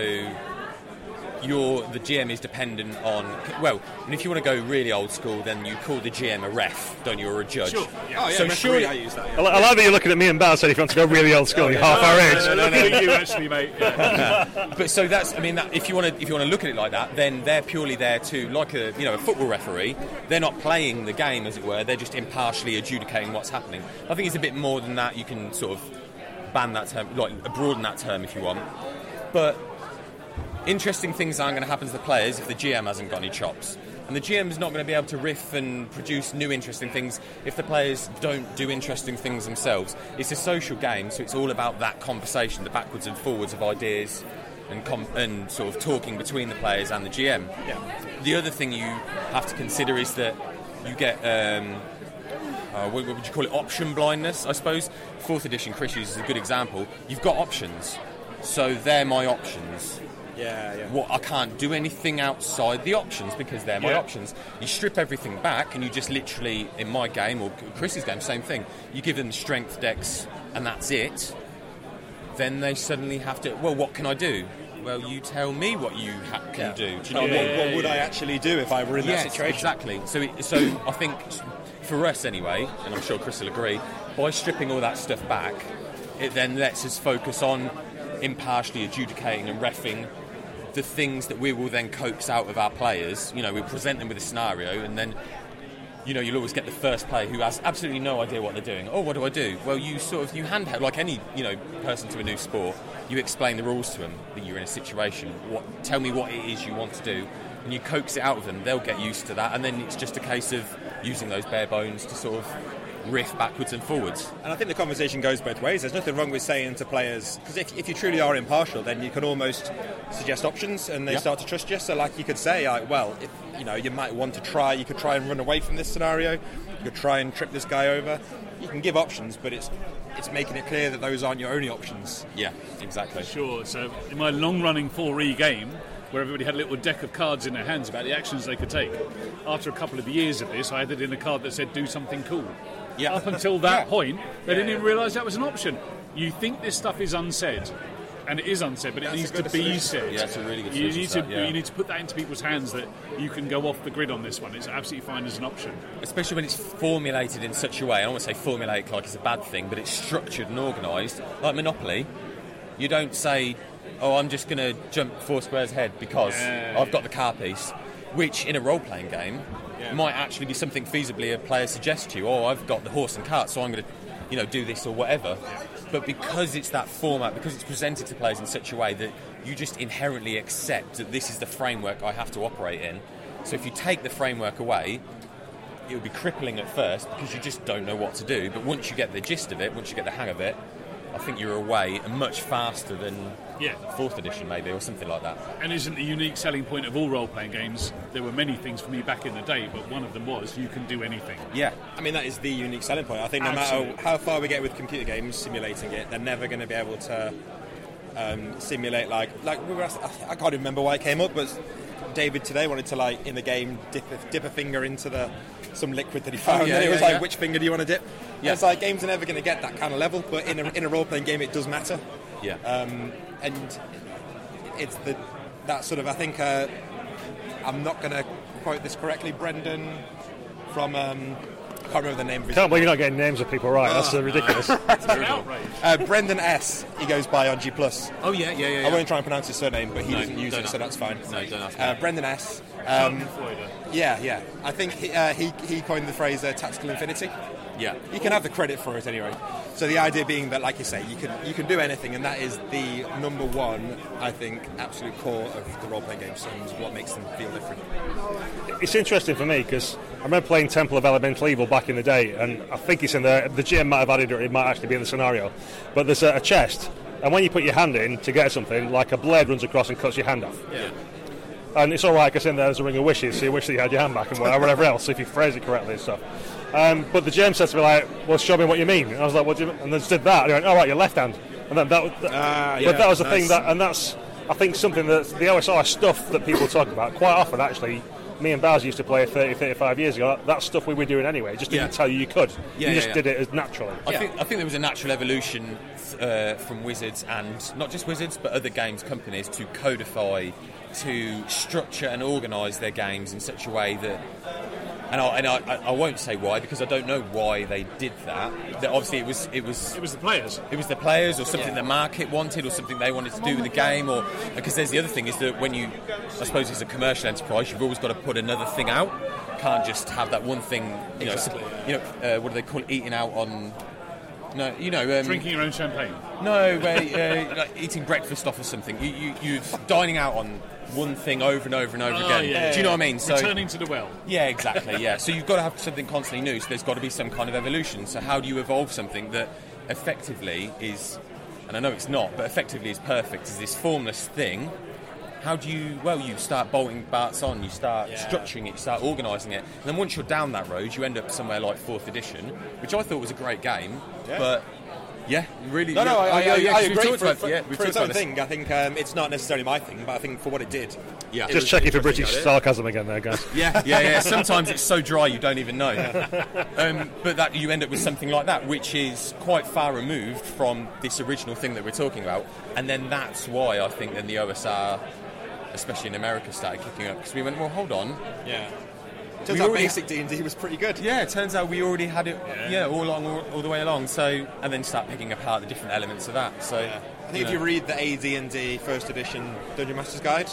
you're the GM is dependent on well, and if you want to go really old school, then you call the GM a ref, don't you, or a judge? Sure. Oh yeah, So referee, surely- I use that. I Yeah. li- I like that you're looking at me and Baz saying if you want to go really old school, oh, you're half our age. No, no, no, you actually, mate. Yeah. [LAUGHS] But so that's I mean that if you want to if you want to look at it like that, then they're purely there to like a you know a football referee. They're not playing the game as it were. They're just impartially adjudicating what's happening. I think it's a bit more than that. You can sort of ban that term, like broaden that term if you want. But interesting things aren't going to happen to the players if the GM hasn't got any chops. And the GM's not going to be able to riff and produce new interesting things if the players don't do interesting things themselves. It's a social game, so it's all about that conversation, the backwards and forwards of ideas and, com- and sort of talking between the players and the GM. The other thing you have to consider is that you get. Um, uh, what, what would you call it? Option blindness, I suppose. Fourth edition, Chris uses a good example. You've got options, so they're my options Yeah, yeah. what I can't do anything outside the options because they're my Yeah. options. You strip everything back and you just literally, in my game or Chris's game, same thing. You give them strength decks and that's it. Then they suddenly have to. Well, what can I do? Well, you tell me what you ha- can do. Do you know Like, what I mean? what, what would I actually do if I were in Yes, that situation? exactly. So, it, so I think for us anyway, and I'm sure Chris will agree, by stripping all that stuff back, it then lets us focus on impartially adjudicating and refing the things that we will then coax out of our players. You know, we present them with a scenario, and then you know, you'll always get the first player who has absolutely no idea what they're doing. Oh, what do I do? Well, you sort of you handheld like any you know person to a new sport. You explain the rules to them that you're in a situation. What tell me what it is you want to do, and you coax it out of them. They'll get used to that, and then it's just a case of using those bare bones to sort of riff backwards and forwards. And I think the conversation goes both ways. There's nothing wrong with saying to players, because if, if you truly are impartial, then you can almost suggest options and they Yeah. start to trust you. So, like, you could say, like, well, if, you know, you might want to try, you could try and run away from this scenario, you could try and trip this guy over. You can give options, but it's it's making it clear that those aren't your only options. Yeah, exactly. Sure. So in my long-running 4E game, where everybody had a little deck of cards in their hands about the actions they could take, after a couple of years of this, I added in a card that said "Do something cool." Yeah. Up until that Yeah. point, they didn't even realise that was an option. You think this stuff is unsaid, and it is unsaid, but it needs to good be solution. said. Yeah, it's a really good You need to that, yeah. you need to put that into people's hands that you can go off the grid on this one. It's absolutely fine as an option. especially when it's formulated in such a way. I don't want to say formulate like it's a bad thing, but it's structured and organised. Like Monopoly, you don't say, "Oh, I'm just going to jump four squares ahead because Yeah, I've got the car piece," which in a role-playing game might actually be something feasibly a player suggests to you. Oh, I've got the horse and cart, so I'm going to, you know, do this or whatever. But because it's that format, because it's presented to players in such a way that you just inherently accept that this is the framework I have to operate in. So if you take the framework away, it would be crippling at first because you just don't know what to do. But once you get the gist of it, once you get the hang of it, I think you're away and much faster than Yeah. fourth edition maybe or something like that. And isn't the unique selling point of all role-playing games? There were many things for me back in the day, but one of them was you can do anything. Yeah, I mean, that is the unique selling point. I think no Absolutely. matter how far we get with computer games simulating it, they're never going to be able to um, simulate like like we were. asked- I can't even remember why it came up, but David today wanted to like in the game dip a, dip a finger into the some liquid that he found, Oh, yeah, and it was yeah, like, yeah. which finger do you want to dip? Yeah. It's like games are never going to get that kind of level, but in a, in a role playing game, it does matter. yeah. Um, and it's the that sort of I think uh, I'm not going to quote this correctly, Brendan from um, can't remember the name of his Can't believe you're not getting names of people right. That's uh, ridiculous. It's an outrage. Uh, Brendan S. He goes by on G plus. oh yeah, yeah, yeah. I won't try and pronounce his surname, but he No, doesn't use don't it, so that's fine. No, don't ask Uh, me. Brendan S. Um, yeah, yeah. I think he, uh, he he coined the phrase uh, "tactical infinity." yeah. You can have the credit for it anyway. So the idea being that, like you say, you can you can do anything, and that is the number one, I think, absolute core of the role playing games and what makes them feel different. it's interesting for me because I remember playing Temple of Elemental Evil back in the day, and I think it's in the the GM might have added it, it might actually be in the scenario. But there's a, a chest, and when you put your hand in to get something, like a blade runs across and cuts your hand off. Yeah. And it's all right because in there there's a ring of wishes, so you wish that you had your hand back and whatever, else, if you phrase it correctly and stuff. Um, but the GM said to me like, "Well, show me what you mean." And I was like, "What do you?" mean? And they just did that. And he went, "All right, your left hand." And then that, that Ah, yeah, but that was the nice. thing that, and that's I think something that the OSR stuff that people talk about quite often actually. Me and Baz used to play 30, 35 years ago. That's stuff we were doing anyway. It just didn't Yeah. tell you you could. Yeah, you just did it as naturally. I think I think there was a natural evolution uh, from Wizards and not just Wizards but other games companies to codify to structure and organise their games in such a way that and, I, and I, I won't say why because I don't know why they did that. That obviously it was it was It was the players. it was the players or something the market wanted or something they wanted to do with the game or because there's the other thing is that when you I suppose as a commercial enterprise you've always got to put another thing out can't just have that one thing you know Exactly, you know uh, what do they call it eating out on no you know um, Drinking your own champagne. no where, uh, like eating breakfast off or something you, you, you're dining out on one thing over and over and over Oh, again yeah. do you know what I mean so Returning to the well. yeah, exactly. Yeah. So you've got to have something constantly new. So there's got to be some kind of evolution. So how do you evolve something that effectively is, and I know it's not, but effectively is perfect, is this formless thing? How do you? Well, you start bolting parts on. You start structuring it. You start organising it. And then once you're down that road, you end up somewhere like fourth edition, which I thought was a great game. Yeah. But yeah, really. No, no, yeah, I, I, yeah, I, yeah, I 'cause agree talked for, about- for, yeah, for its own thing. I think um, it's not necessarily my thing, but I think for what it did, Yeah. it Just checking for British at sarcasm again there, guys. [LAUGHS] Yeah, yeah, yeah. [LAUGHS] Sometimes it's so dry you don't even know. Um, but that you end up with something like that, which is quite far removed from this original thing that we're talking about. And then that's why I think then the OSR, especially in America, started kicking up because we went, well, hold on. Yeah. Turns We out already- basic D and D was pretty good. Yeah, it turns out we already had it. Yeah, all along, all, all the way along. So and then start picking apart the different elements of that. So I think if you read the AD&D first edition Dungeon Master's Guide,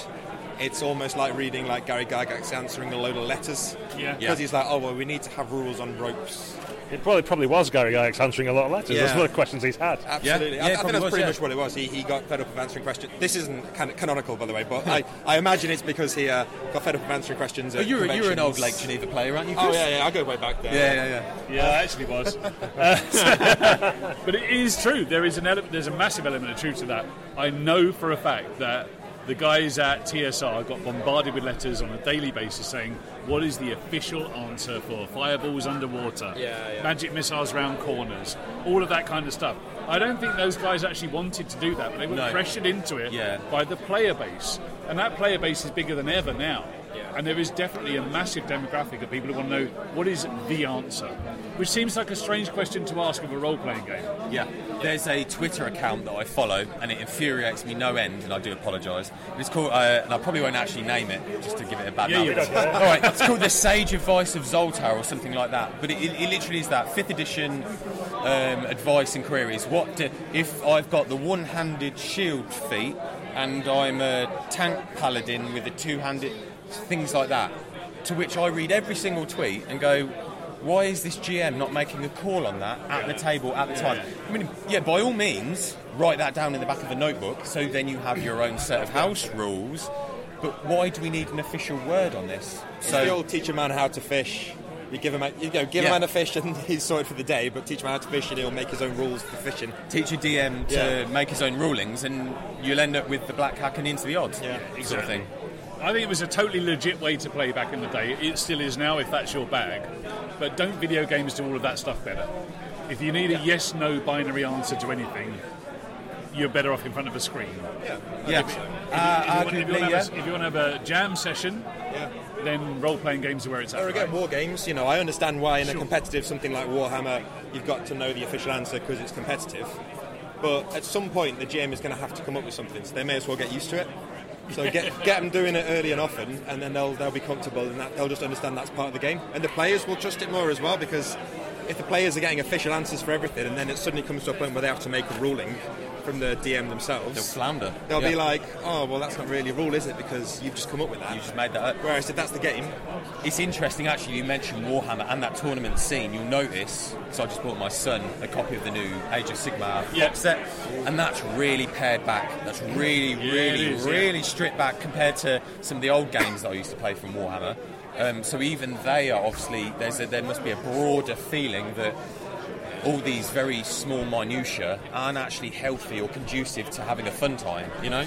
it's almost like reading like Gary Gygax answering a load of letters. Yeah. Because Yeah. he's like, oh well, we need to have rules on ropes. It probably probably was Gary Gygax answering a lot of letters. That's Yeah. one of the questions he's had. Absolutely. Yeah, I, it I think that's was, pretty yeah. much what it was. He, he got fed up of answering questions. This isn't can- canonical, by the way, but I, I imagine it's because he uh, got fed up of answering questions. Oh, At you're, you're an old. Lake Geneva player, aren't you? Oh yeah, yeah. I go way back there. yeah, yeah, yeah. Yeah, it actually was. Uh, [LAUGHS] [LAUGHS] but it is true. There is an element. There's a massive element of truth to that. I know for a fact that the guys at TSR got bombarded with letters on a daily basis saying, "What is the official answer for fireballs underwater? Yeah, yeah. Magic missiles round corners, all of that kind of stuff." I don't think those guys actually wanted to do that, but they were No. pressured into it Yeah. by the player base, and that player base is bigger than ever now. And there is definitely a massive demographic of people who want to know what is the answer, which seems like a strange question to ask of a role-playing game. Yeah, there's a Twitter account that I follow, and it infuriates me no end, and I do apologise. It's called, uh, and I probably won't actually name it, just to give it a bad Yeah, name. All right, it's called the Sage Advice of Zoltar or something like that. But it, it, it literally is that fifth edition um, advice and queries. What do, if I've got the one-handed shield feat, and I'm a tank paladin with a two-handed, things like that. To which I read every single tweet and go, why is this GM not making a call on that at the table at the time? I mean, yeah, by all means, write that down in the back of the notebook so then you have your own set of house rules. But why do we need an official word on this? So you'll teach a man how to fish. You give him a, you know, give Yeah. a man a fish and [LAUGHS] he's sorted for the day. But teach him how to fish and he'll make his own rules for fishing. teach a DM to Yeah. make his own rulings, and you'll end up with the black hack and into the odds, Yeah, sort of thing. I think it was a totally legit way to play back in the day. It still is now, if that's your bag. But don't video games do all of that stuff better? If you need a yes/no binary answer to anything, you're better off in front of a screen. Yeah, If uh, want, if, you arguably, want to yeah. have a, if you want to have a jam session, Yeah. then role-playing games are where it's at. Or again, right? war games. You know, I understand why in a competitive something like Warhammer, you've got to know the official answer because it's competitive. But at some point, the GM is going to have to come up with something, so they may as well get used to it. So get get them doing it early and often, and then they'll they'll be comfortable, and that, they'll just understand that's part of the game. And the players will trust it more as well because if the players are getting official answers for everything, and then it suddenly comes to a point where they have to make a ruling from the DM themselves, They'll flounder. They'll Yeah. be like, "Oh, well, that's not really a rule, is it? Because you've just come up with that." You just made that up. Whereas if that's the game, It's interesting, actually. You mentioned Warhammer and that tournament scene. You'll notice because I just bought my son a copy of the new Age of Sigmar Yeah. box set, and that's really pared back. That's really, Yeah, really, is, really stripped back compared to some of the old games that I used to play from Warhammer. Um, so even they are obviously there's a, there must be a broader feeling that all these very small minutiae aren't actually healthy or conducive to having a fun time. You know?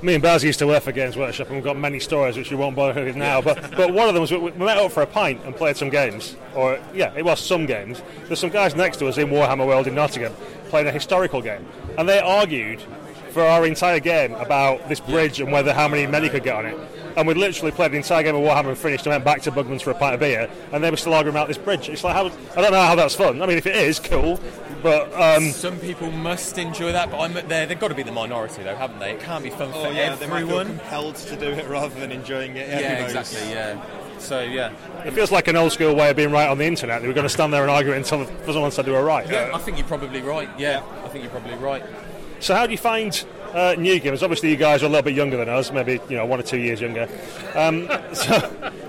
Me and Baz used to work for Games Workshop, and we've got many stories which we won't bother with now. But but one of them was we, we met up for a pint and played some games, or yeah, it was some games. There's some guys next to us in Warhammer World in Nottingham playing a historical game, and they argued for our entire game about this bridge and whether how many men could get on it. And we literally played the entire game of Warhammer and finished and went back to Bugman's for a pint of beer, and they were still arguing about this bridge. It's like, how, I don't know how that's fun. I mean, if it is, cool, but um, Some people must enjoy that, but I'm there. They've got to be the minority, though, haven't they? It can't be fun for Oh yeah, they might feel everyone. compelled to do it rather than enjoying it. Yeah, who knows? exactly. Yeah. So yeah, it feels like an old school way of being right on the internet. They were going to stand there and argue it until someone said they were right. Yeah, I think you're probably right. Yeah, I think you're probably right. So, how do you find uh, new gamers? Obviously, you guys are a little bit younger than us, maybe you know one or two years younger. Um, [LAUGHS] so,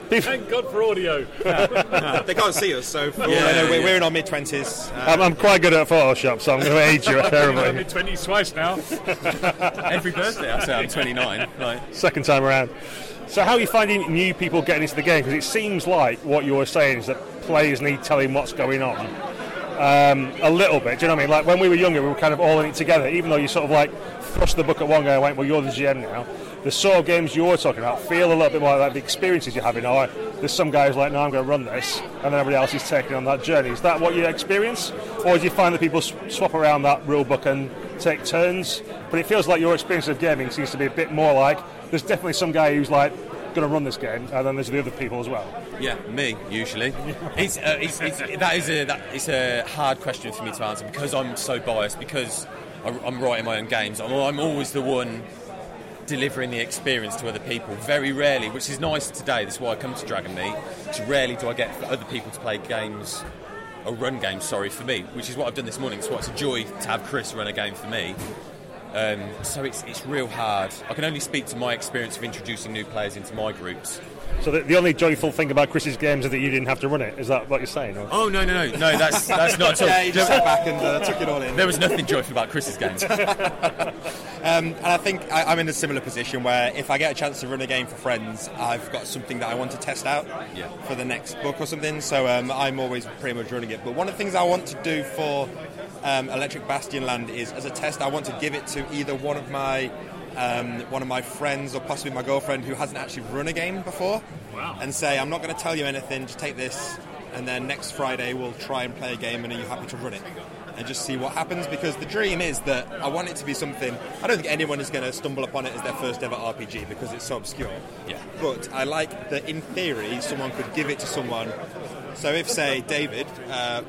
people, Thank God for audio. [LAUGHS] They can't see us, so for Yeah, I know, we're, yeah. we're in our mid twenties. I'm, I'm quite good at Photoshop, so I'm going to age you I'm terribly. [LAUGHS] mid twenties twice now. Every birthday I say I'm 29. Like, Second time around. So, how are you finding new people getting into the game? Because it seems like what you were saying is that players need telling what's going on. Um, a little bit, do you know what I mean? Like when we were younger, we were kind of all in it together. Even though you sort of like thrust the book at one guy and went, "Well, you're the GM now." The sort of games you're talking about feel a little bit more like the experiences you're having. Or there's some guys like, "No, I'm going to run this," and then everybody else is taking on that journey. Is that what you experience, or do you find that people swap around that rule book and take turns? But it feels like your experience of gaming seems to be a bit more like there's definitely some guy who's like going to run this game, and then there's the other people as well. yeah, me usually. [LAUGHS] It's, uh, it's, it's that is a that, it's a hard question for me to answer because I'm so biased because I, I'm writing my own games. I'm, I'm always the one delivering the experience to other people. Very rarely, which is nice today. That's why I come to Dragonmeet. It's rarely do I get other people to play games or run games. Sorry for me, which is what I've done this morning. So it's a joy to have Chris run a game for me. Um, so it's, it's real hard. I can only speak to my experience of introducing new players into my groups. So the, the only joyful thing about Chris's games is that you didn't have to run it. Is that what you're saying? Or? Oh no no no no! That's [LAUGHS] that's not at all. Yeah, he just sat back and uh, took it all in. There was nothing joyful about Chris's games. [LAUGHS] Um, and I think I, I'm in a similar position where if I get a chance to run a game for friends, I've got something that I want to test out Yeah. for the next book or something. So um, I'm always pretty much running it. But one of the things I want to do for um, Electric Bastionland is, as a test, I want to give it to either one of my um, one of my friends or possibly my girlfriend who hasn't actually run a game before, Wow. and say, I'm not going to tell you anything. Just take this, and then next Friday we'll try and play a game. And are you happy to run it? and just see what happens because the dream is that I want it to be something. I don't think anyone is going to stumble upon it as their first ever RPG because it's so obscure. Yeah. But I like that in theory someone could give it to someone. So if, say, David uh,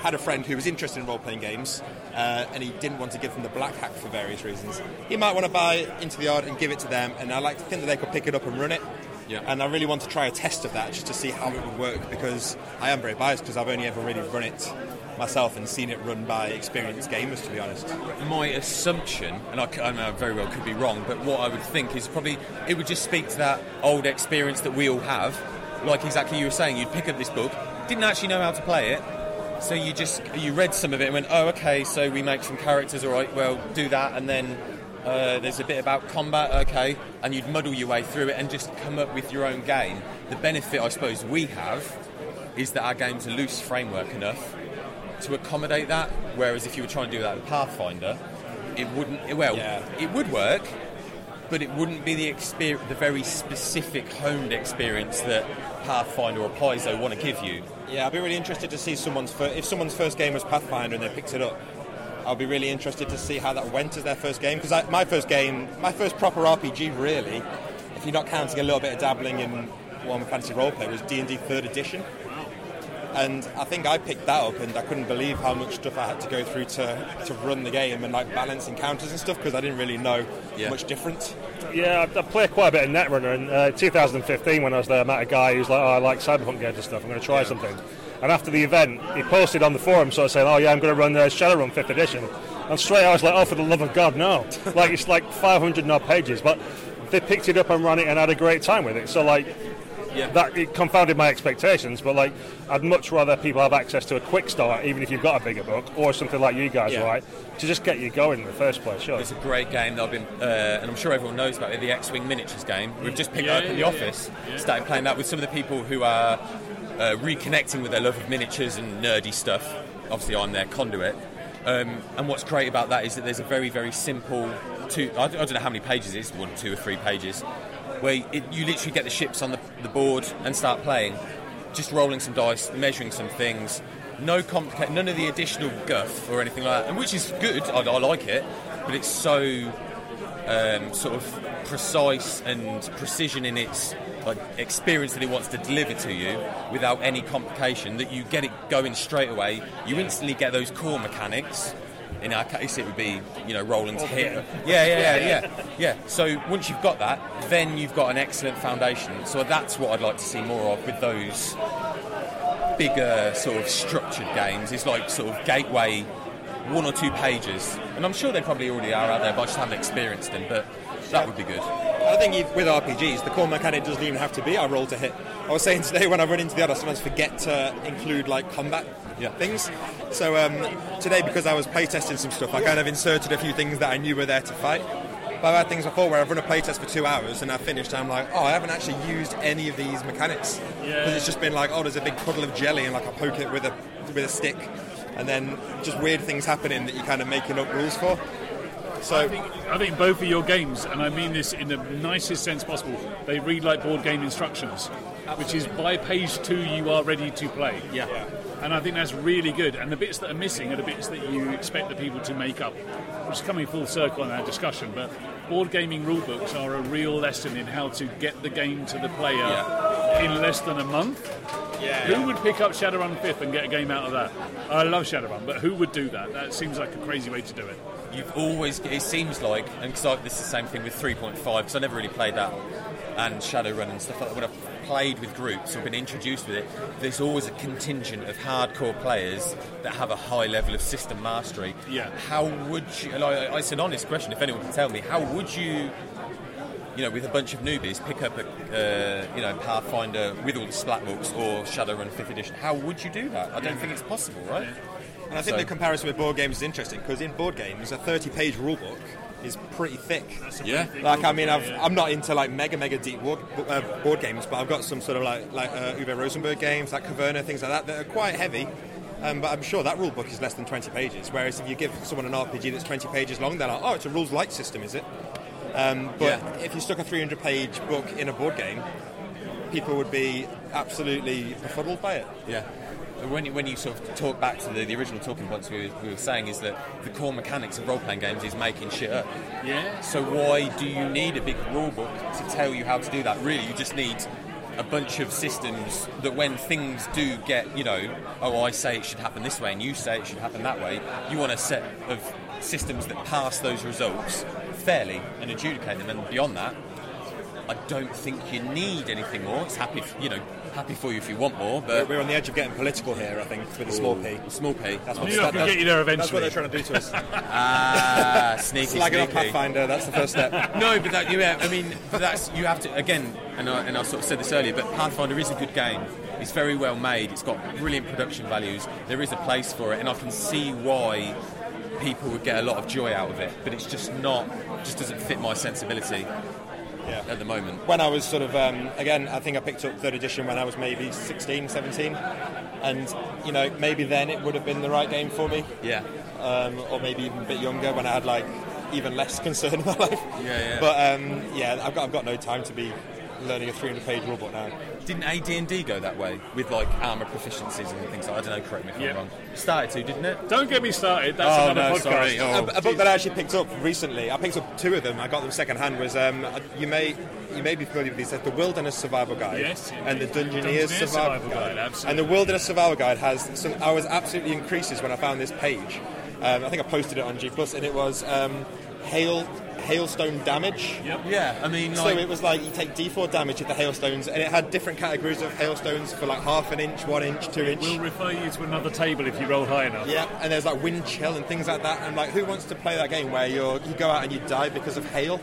had a friend who was interested in role playing games uh, and he didn't want to give them the black hack for various reasons, he might want to buy it Into the Odd and give it to them. And I like to think that they could pick it up and run it. Yeah. And I really want to try a test of that just to see how it would work because I am very biased because I've only ever really run it myself and seen it run by experienced gamers, to be honest. my assumption, and I, know I very well could be wrong, but what I would think is probably it would just speak to that old experience that we all have. Like exactly you were saying, you'd pick up this book, didn't actually know how to play it, so you just you read some of it and went, oh okay, so we make some characters, all right, well do that, and then uh, there's a bit about combat, okay, and you'd muddle your way through it and just come up with your own game. The benefit I suppose we have is that our game's a loose framework enough to accommodate that. Whereas if you were trying to do that with Pathfinder, it wouldn't. Well, Yeah. it would work, but it wouldn't be the experience, the very specific honed experience that Pathfinder or Paizo want to give you. Yeah, I'd be really interested to see someone's fir- if someone's first game was Pathfinder and they picked it up. I'll be really interested to see how that went as their first game because my first game, my first proper RPG, really, if you're not counting a little bit of dabbling in Warhammer Fantasy Roleplay, was D and D Third Edition. And I think I picked that up, and I couldn't believe how much stuff I had to go through to, to run the game and like balance encounters and stuff because I didn't really know Yeah. much different. Yeah, I, I played quite a bit of Netrunner, and uh, 2015 when I was there, I met a guy who's like, "Oh, I like cyberpunk games and stuff. I'm going to try something." And after the event, he posted on the forum, sort of saying, "Oh yeah, I'm going to run uh, Shadowrun 5th edition." And straight, I was like, "Oh, for the love of God, no!" [LAUGHS] like it's like 500 odd pages, but they picked it up and ran it and had a great time with it. So like. Yeah. That it confounded my expectations, but like I'd much rather people have access to a quick start, even if you've got a bigger book, or something like you guys, Yeah. right, to just get you going in the first place. Sure. It's a great game that I've been, uh, and I'm sure everyone knows about it, the X-Wing miniatures game. We've just picked it Yeah, up in the yeah, office, started playing that with some of the people who are uh, reconnecting with their love of miniatures and nerdy stuff. Obviously, I'm their conduit. Um, and what's great about that is that there's a very, very simple two. I, I don't know how many pages it is, one, two, or three pages, where it, you literally get the ships on the, the board and start playing, just rolling some dice, measuring some things. No complicated, none of the additional guff or anything like that, and which is good. I, I like it, but it's so um, sort of precise and precision in its like experience that it wants to deliver to you without any complication. That you get it going straight away. You instantly get those core mechanics. In our case, it would be you know rolling to hit. Yeah, yeah, yeah, yeah, yeah. So once you've got that, then you've got an excellent foundation. So that's what I'd like to see more of with those bigger sort of structured games. It's like sort of gateway one or two pages, and I'm sure they probably already are out there, but I just haven't experienced them. But that would be good. I think with RPGs, the core mechanic doesn't even have to be I roll to hit. I was saying today when I run into the other, I sometimes forget to include like combat Yeah. things. So um, today, because I was playtesting some stuff, I kind of inserted a few things that I knew were there to fight. But I've had things before where I've run a playtest for two hours and I've finished and I'm like, oh, I haven't actually used any of these mechanics. Because it's just been like, oh, there's a big puddle of jelly and like I poke it with a with a stick, and then just weird things happening that you're kind of making up rules for. So I think, I think both of your games, and I mean this in the nicest sense possible, they read like board game instructions, which is by page two you are ready to play. yeah. And I think that's really good. And the bits that are missing are the bits that you expect the people to make up, which is coming full circle in our discussion. But board gaming rule books are a real lesson in how to get the game to the player in less than a month. Yeah. Who would pick up Shadowrun 5th and get a game out of that? I love Shadowrun, but who would do that? That seems like a crazy way to do it. You've always, it seems like, and because this is the same thing with 3.5, because I never really played that, and Shadowrun and stuff like that. When I've played with groups or been introduced with it, there's always a contingent of hardcore players that have a high level of system mastery. Yeah. How would you, like, it's an honest question, if anyone can tell me, how would you, you know, with a bunch of newbies, pick up a, uh, you know, Pathfinder with all the splat books or Shadowrun 5th edition? How would you do that? I don't think it's possible, right? And I think So- the comparison with board games is interesting because in board games, a 30-page rule book is pretty thick. Yeah. Like I mean, I've, I'm not into like mega mega deep board, uh, board games, but I've got some sort of like like uh, Uwe Rosenberg games, like Caverna, things like that, that are quite heavy. Um, but I'm sure that rule book is less than 20 pages. Whereas if you give someone an RPG that's 20 pages long, they're like, oh, it's a rules light system, is it? Um, but Yeah. if you stuck a 300 page book in a board game, people would be absolutely befuddled by it. Yeah. When you, when you sort of talk back to the, the original talking points we were, we were saying is that the core mechanics of role-playing games is making shit up. Yeah. So why do you need a big rule book to tell you how to do that? Really, you just need a bunch of systems that when things do get, you know, oh, I say it should happen this way and you say it should happen that way, you want a set of systems that pass those results fairly and adjudicate them. And beyond that, I don't think you need anything more. It's happy, f- you know, happy for you if you want more, but We're on the edge of getting political here, I think, with a small p. small p. That's what, New York will that's- get you there That's what they're trying to do to us. [LAUGHS] Ah, sneaky, Slagging off sneaky. Pathfinder, that's the first step. [LAUGHS] No, but that, yeah, I mean, that's you have to again, and I, and I sort of said this earlier, but Pathfinder is a good game. It's very well made. It's got brilliant production values. There is a place for it, and I can see why people would get a lot of joy out of it. But it's just not, just doesn't fit my sensibility Yeah. at the moment. When I was sort of, um, again, I think I picked up third edition when I was maybe 16, 17. And, you know, maybe then it would have been the right game for me. Yeah, Um, or maybe even a bit younger when I had, like, even less [LAUGHS] concern in my life. Yeah, yeah. But, um, yeah, I've got, I've got no time to be learning a 300 page rulebook now. didn't AD&D go that way with like armor proficiencies and things? like I don't know. Correct me if Yeah. I'm wrong. Started to, didn't it? Don't get me started. That's Oh, another no, podcast. sorry. Oh. a, a book that I actually picked up recently. I picked up two of them. I got them second hand. Was um, you may you may be familiar with these? The Wilderness Survival Guide Yes, and the indeed. Dungeoneers Dungeoneers Survival, Survival Guide. Guide, absolutely. And the Wilderness Survival Guide has some. I was absolutely in creases when I found this page. Um, I think I posted it on G Plus, and it was um, hail hailstone damage. Yep. Yeah, I mean, So it was like you take D4 damage with the hailstones, and it had different categories of hailstones for like half an inch, one inch, two inch. We'll refer you to another table if you roll high enough. Yeah, and there's like wind chill and things like that. And like, who wants to play that game where you're you go out and you die because of hail?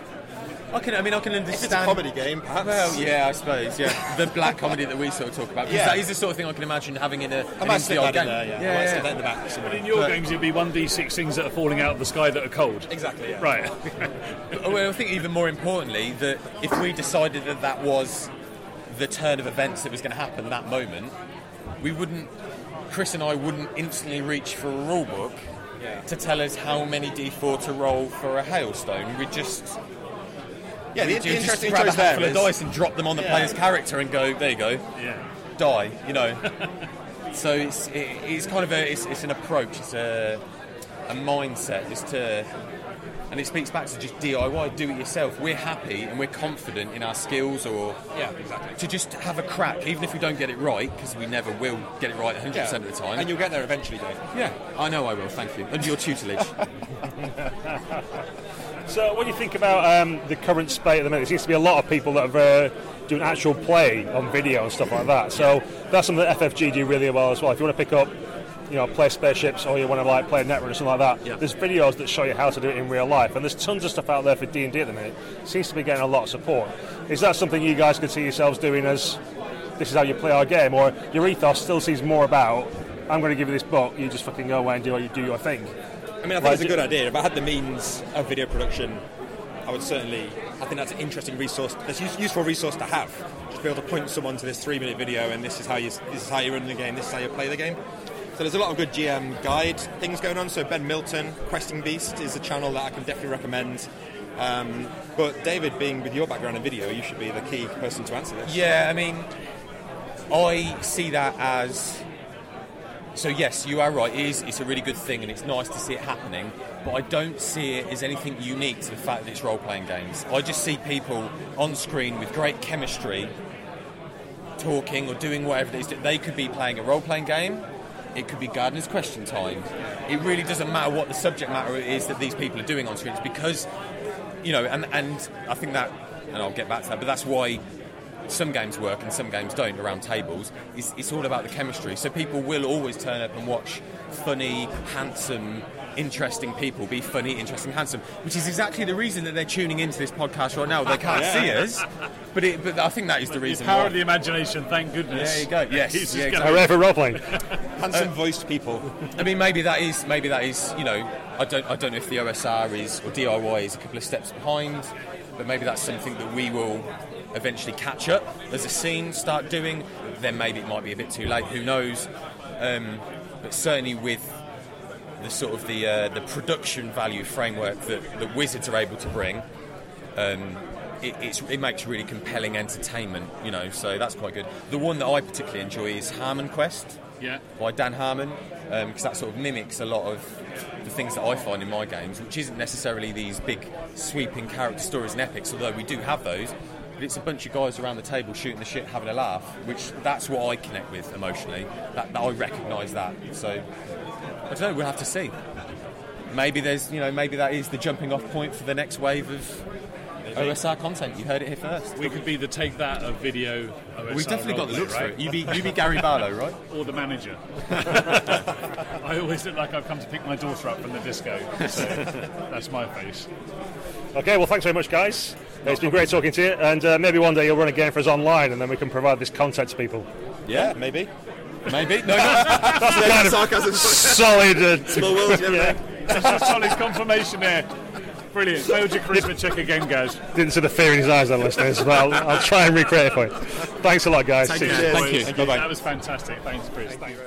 I can. I mean, I can If understand. it's a comedy game, perhaps. Well, yeah, I suppose, yeah. The black comedy that we sort of talk about. Because Yeah. that is the sort of thing I can imagine having in a, I an might slip NCR that in game. there. Yeah, yeah, yeah. that in the back. But in your But- games, it'd be 1d6 things that are falling out of the sky that are cold. Exactly. Yeah. Right. Oh, Well, I think even more importantly that if we decided that that was the turn of events that was going to happen that moment, we wouldn't. Chris and I wouldn't instantly reach for a rule book to tell us how many d4 to roll for a hailstone. We'd just, Yeah. The, we'd the just interesting grab a choice there handful of is dice and drop them on the Yeah. player's character and go, there you go, yeah. die, you know. [LAUGHS] so it's it, it's kind of a it's, it's an approach, it's a a mindset, just to And it speaks back to just DIY, do it yourself. We're happy and we're confident in our skills or Yeah, exactly. to just have a crack, even if we don't get it right, because we never will get it right 100% of the time. And you'll get there eventually, Dave. yeah, I know I will, thank you. Under your tutelage. [LAUGHS] So, what do you think about um, the current state at the minute? There seems to be a lot of people that are uh, doing actual play on video and stuff like that. So, that's something that FFG do really well as well. If you want to pick up, you know, play spaceships or you want to like play Netrunner or something like that, Yeah. there's videos that show you how to do it in real life, and there's tons of stuff out there for D and D at the minute. Seems to be getting a lot of support. Is that something you guys could see yourselves doing as this is how you play our game, or your ethos still sees more about? I'm going to give you this book. You just fucking go away and do what you do your thing. I mean, I think it's a good idea. If I had the means of video production, I would certainly. I think that's an interesting resource. That's a useful resource to have. Just be able to point someone to this three-minute video, and this is how you this is how you run the game. This is how you play the game. So there's a lot of good GM guide things going on. So Ben Milton, Questing Beast, is a channel that I can definitely recommend. Um, but David, being with your background in video, you should be the key person to answer this. Yeah, I mean, I see that as. So yes, you are right. It is. It's a really good thing, and it's nice to see it happening. But I don't see it as anything unique to the fact that it's role-playing games. I just see people on screen with great chemistry, talking or doing whatever it is. that They could be playing a role-playing game. It could be gardener's question time. It really doesn't matter what the subject matter is that these people are doing on screen. It's because, you know, and and I think that, and I'll get back to that. But that's why some games work and some games don't around tables. It's, it's all about the chemistry. So people will always turn up and watch funny, handsome, interesting people be funny, interesting, handsome, which is exactly the reason that they're tuning into this podcast right now. They can't [LAUGHS] see us, but it, but I think that is the The reason. power why. of the imagination, thank goodness. There you go. Yes, [LAUGHS] He's just yeah, gonna- Hooray for role playing. [LAUGHS] Handsome voiced people. I mean, maybe that is maybe that is you know I don't I don't know if the OSR is or DIY is a couple of steps behind, but maybe that's something that we will eventually catch up as a scene, start doing. Then maybe it might be a bit too late. Who knows? Um, but certainly with the sort of the uh, the production value framework that, that Wizards are able to bring. Um, it, it's, it makes really compelling entertainment, you know, so that's quite good. The one that I particularly enjoy is Harmon Quest Yeah. by Dan Harmon because that sort of mimics a lot of the things that I find in my games, which isn't necessarily these big sweeping character stories and epics, although we do have those. But it's a bunch of guys around the table shooting the shit, having a laugh, which that's what I connect with emotionally. That, that I recognise that. So I don't know. We'll have to see. Maybe there's, you know, maybe that is the jumping off point for the next wave of OSR content. You heard it here first. We could be the take that of video. OSR We've definitely got the roleplay, looks for it. You be, you be Gary Barlow, right? [LAUGHS] Or the manager. [LAUGHS] I always look like I've come to pick my daughter up from the disco. So that's my face. Okay, well, thanks very much, guys. It's been great talking to you, and uh, maybe one day you'll run a game for us online, and then we can provide this content to people. Yeah, maybe. Maybe. [LAUGHS] No, no. That's the kind of Sarcasm. solid. Uh, Small world, yeah. yeah. Solid confirmation there. Brilliant. Failed your charisma check again, guys. Didn't see the fear in his eyes, then, listeners. But I'll, I'll try and recreate it for you. Thanks a lot, guys. Take See you care. soon. Thank you. Bye-bye. That was fantastic. Thanks, Chris. Thanks.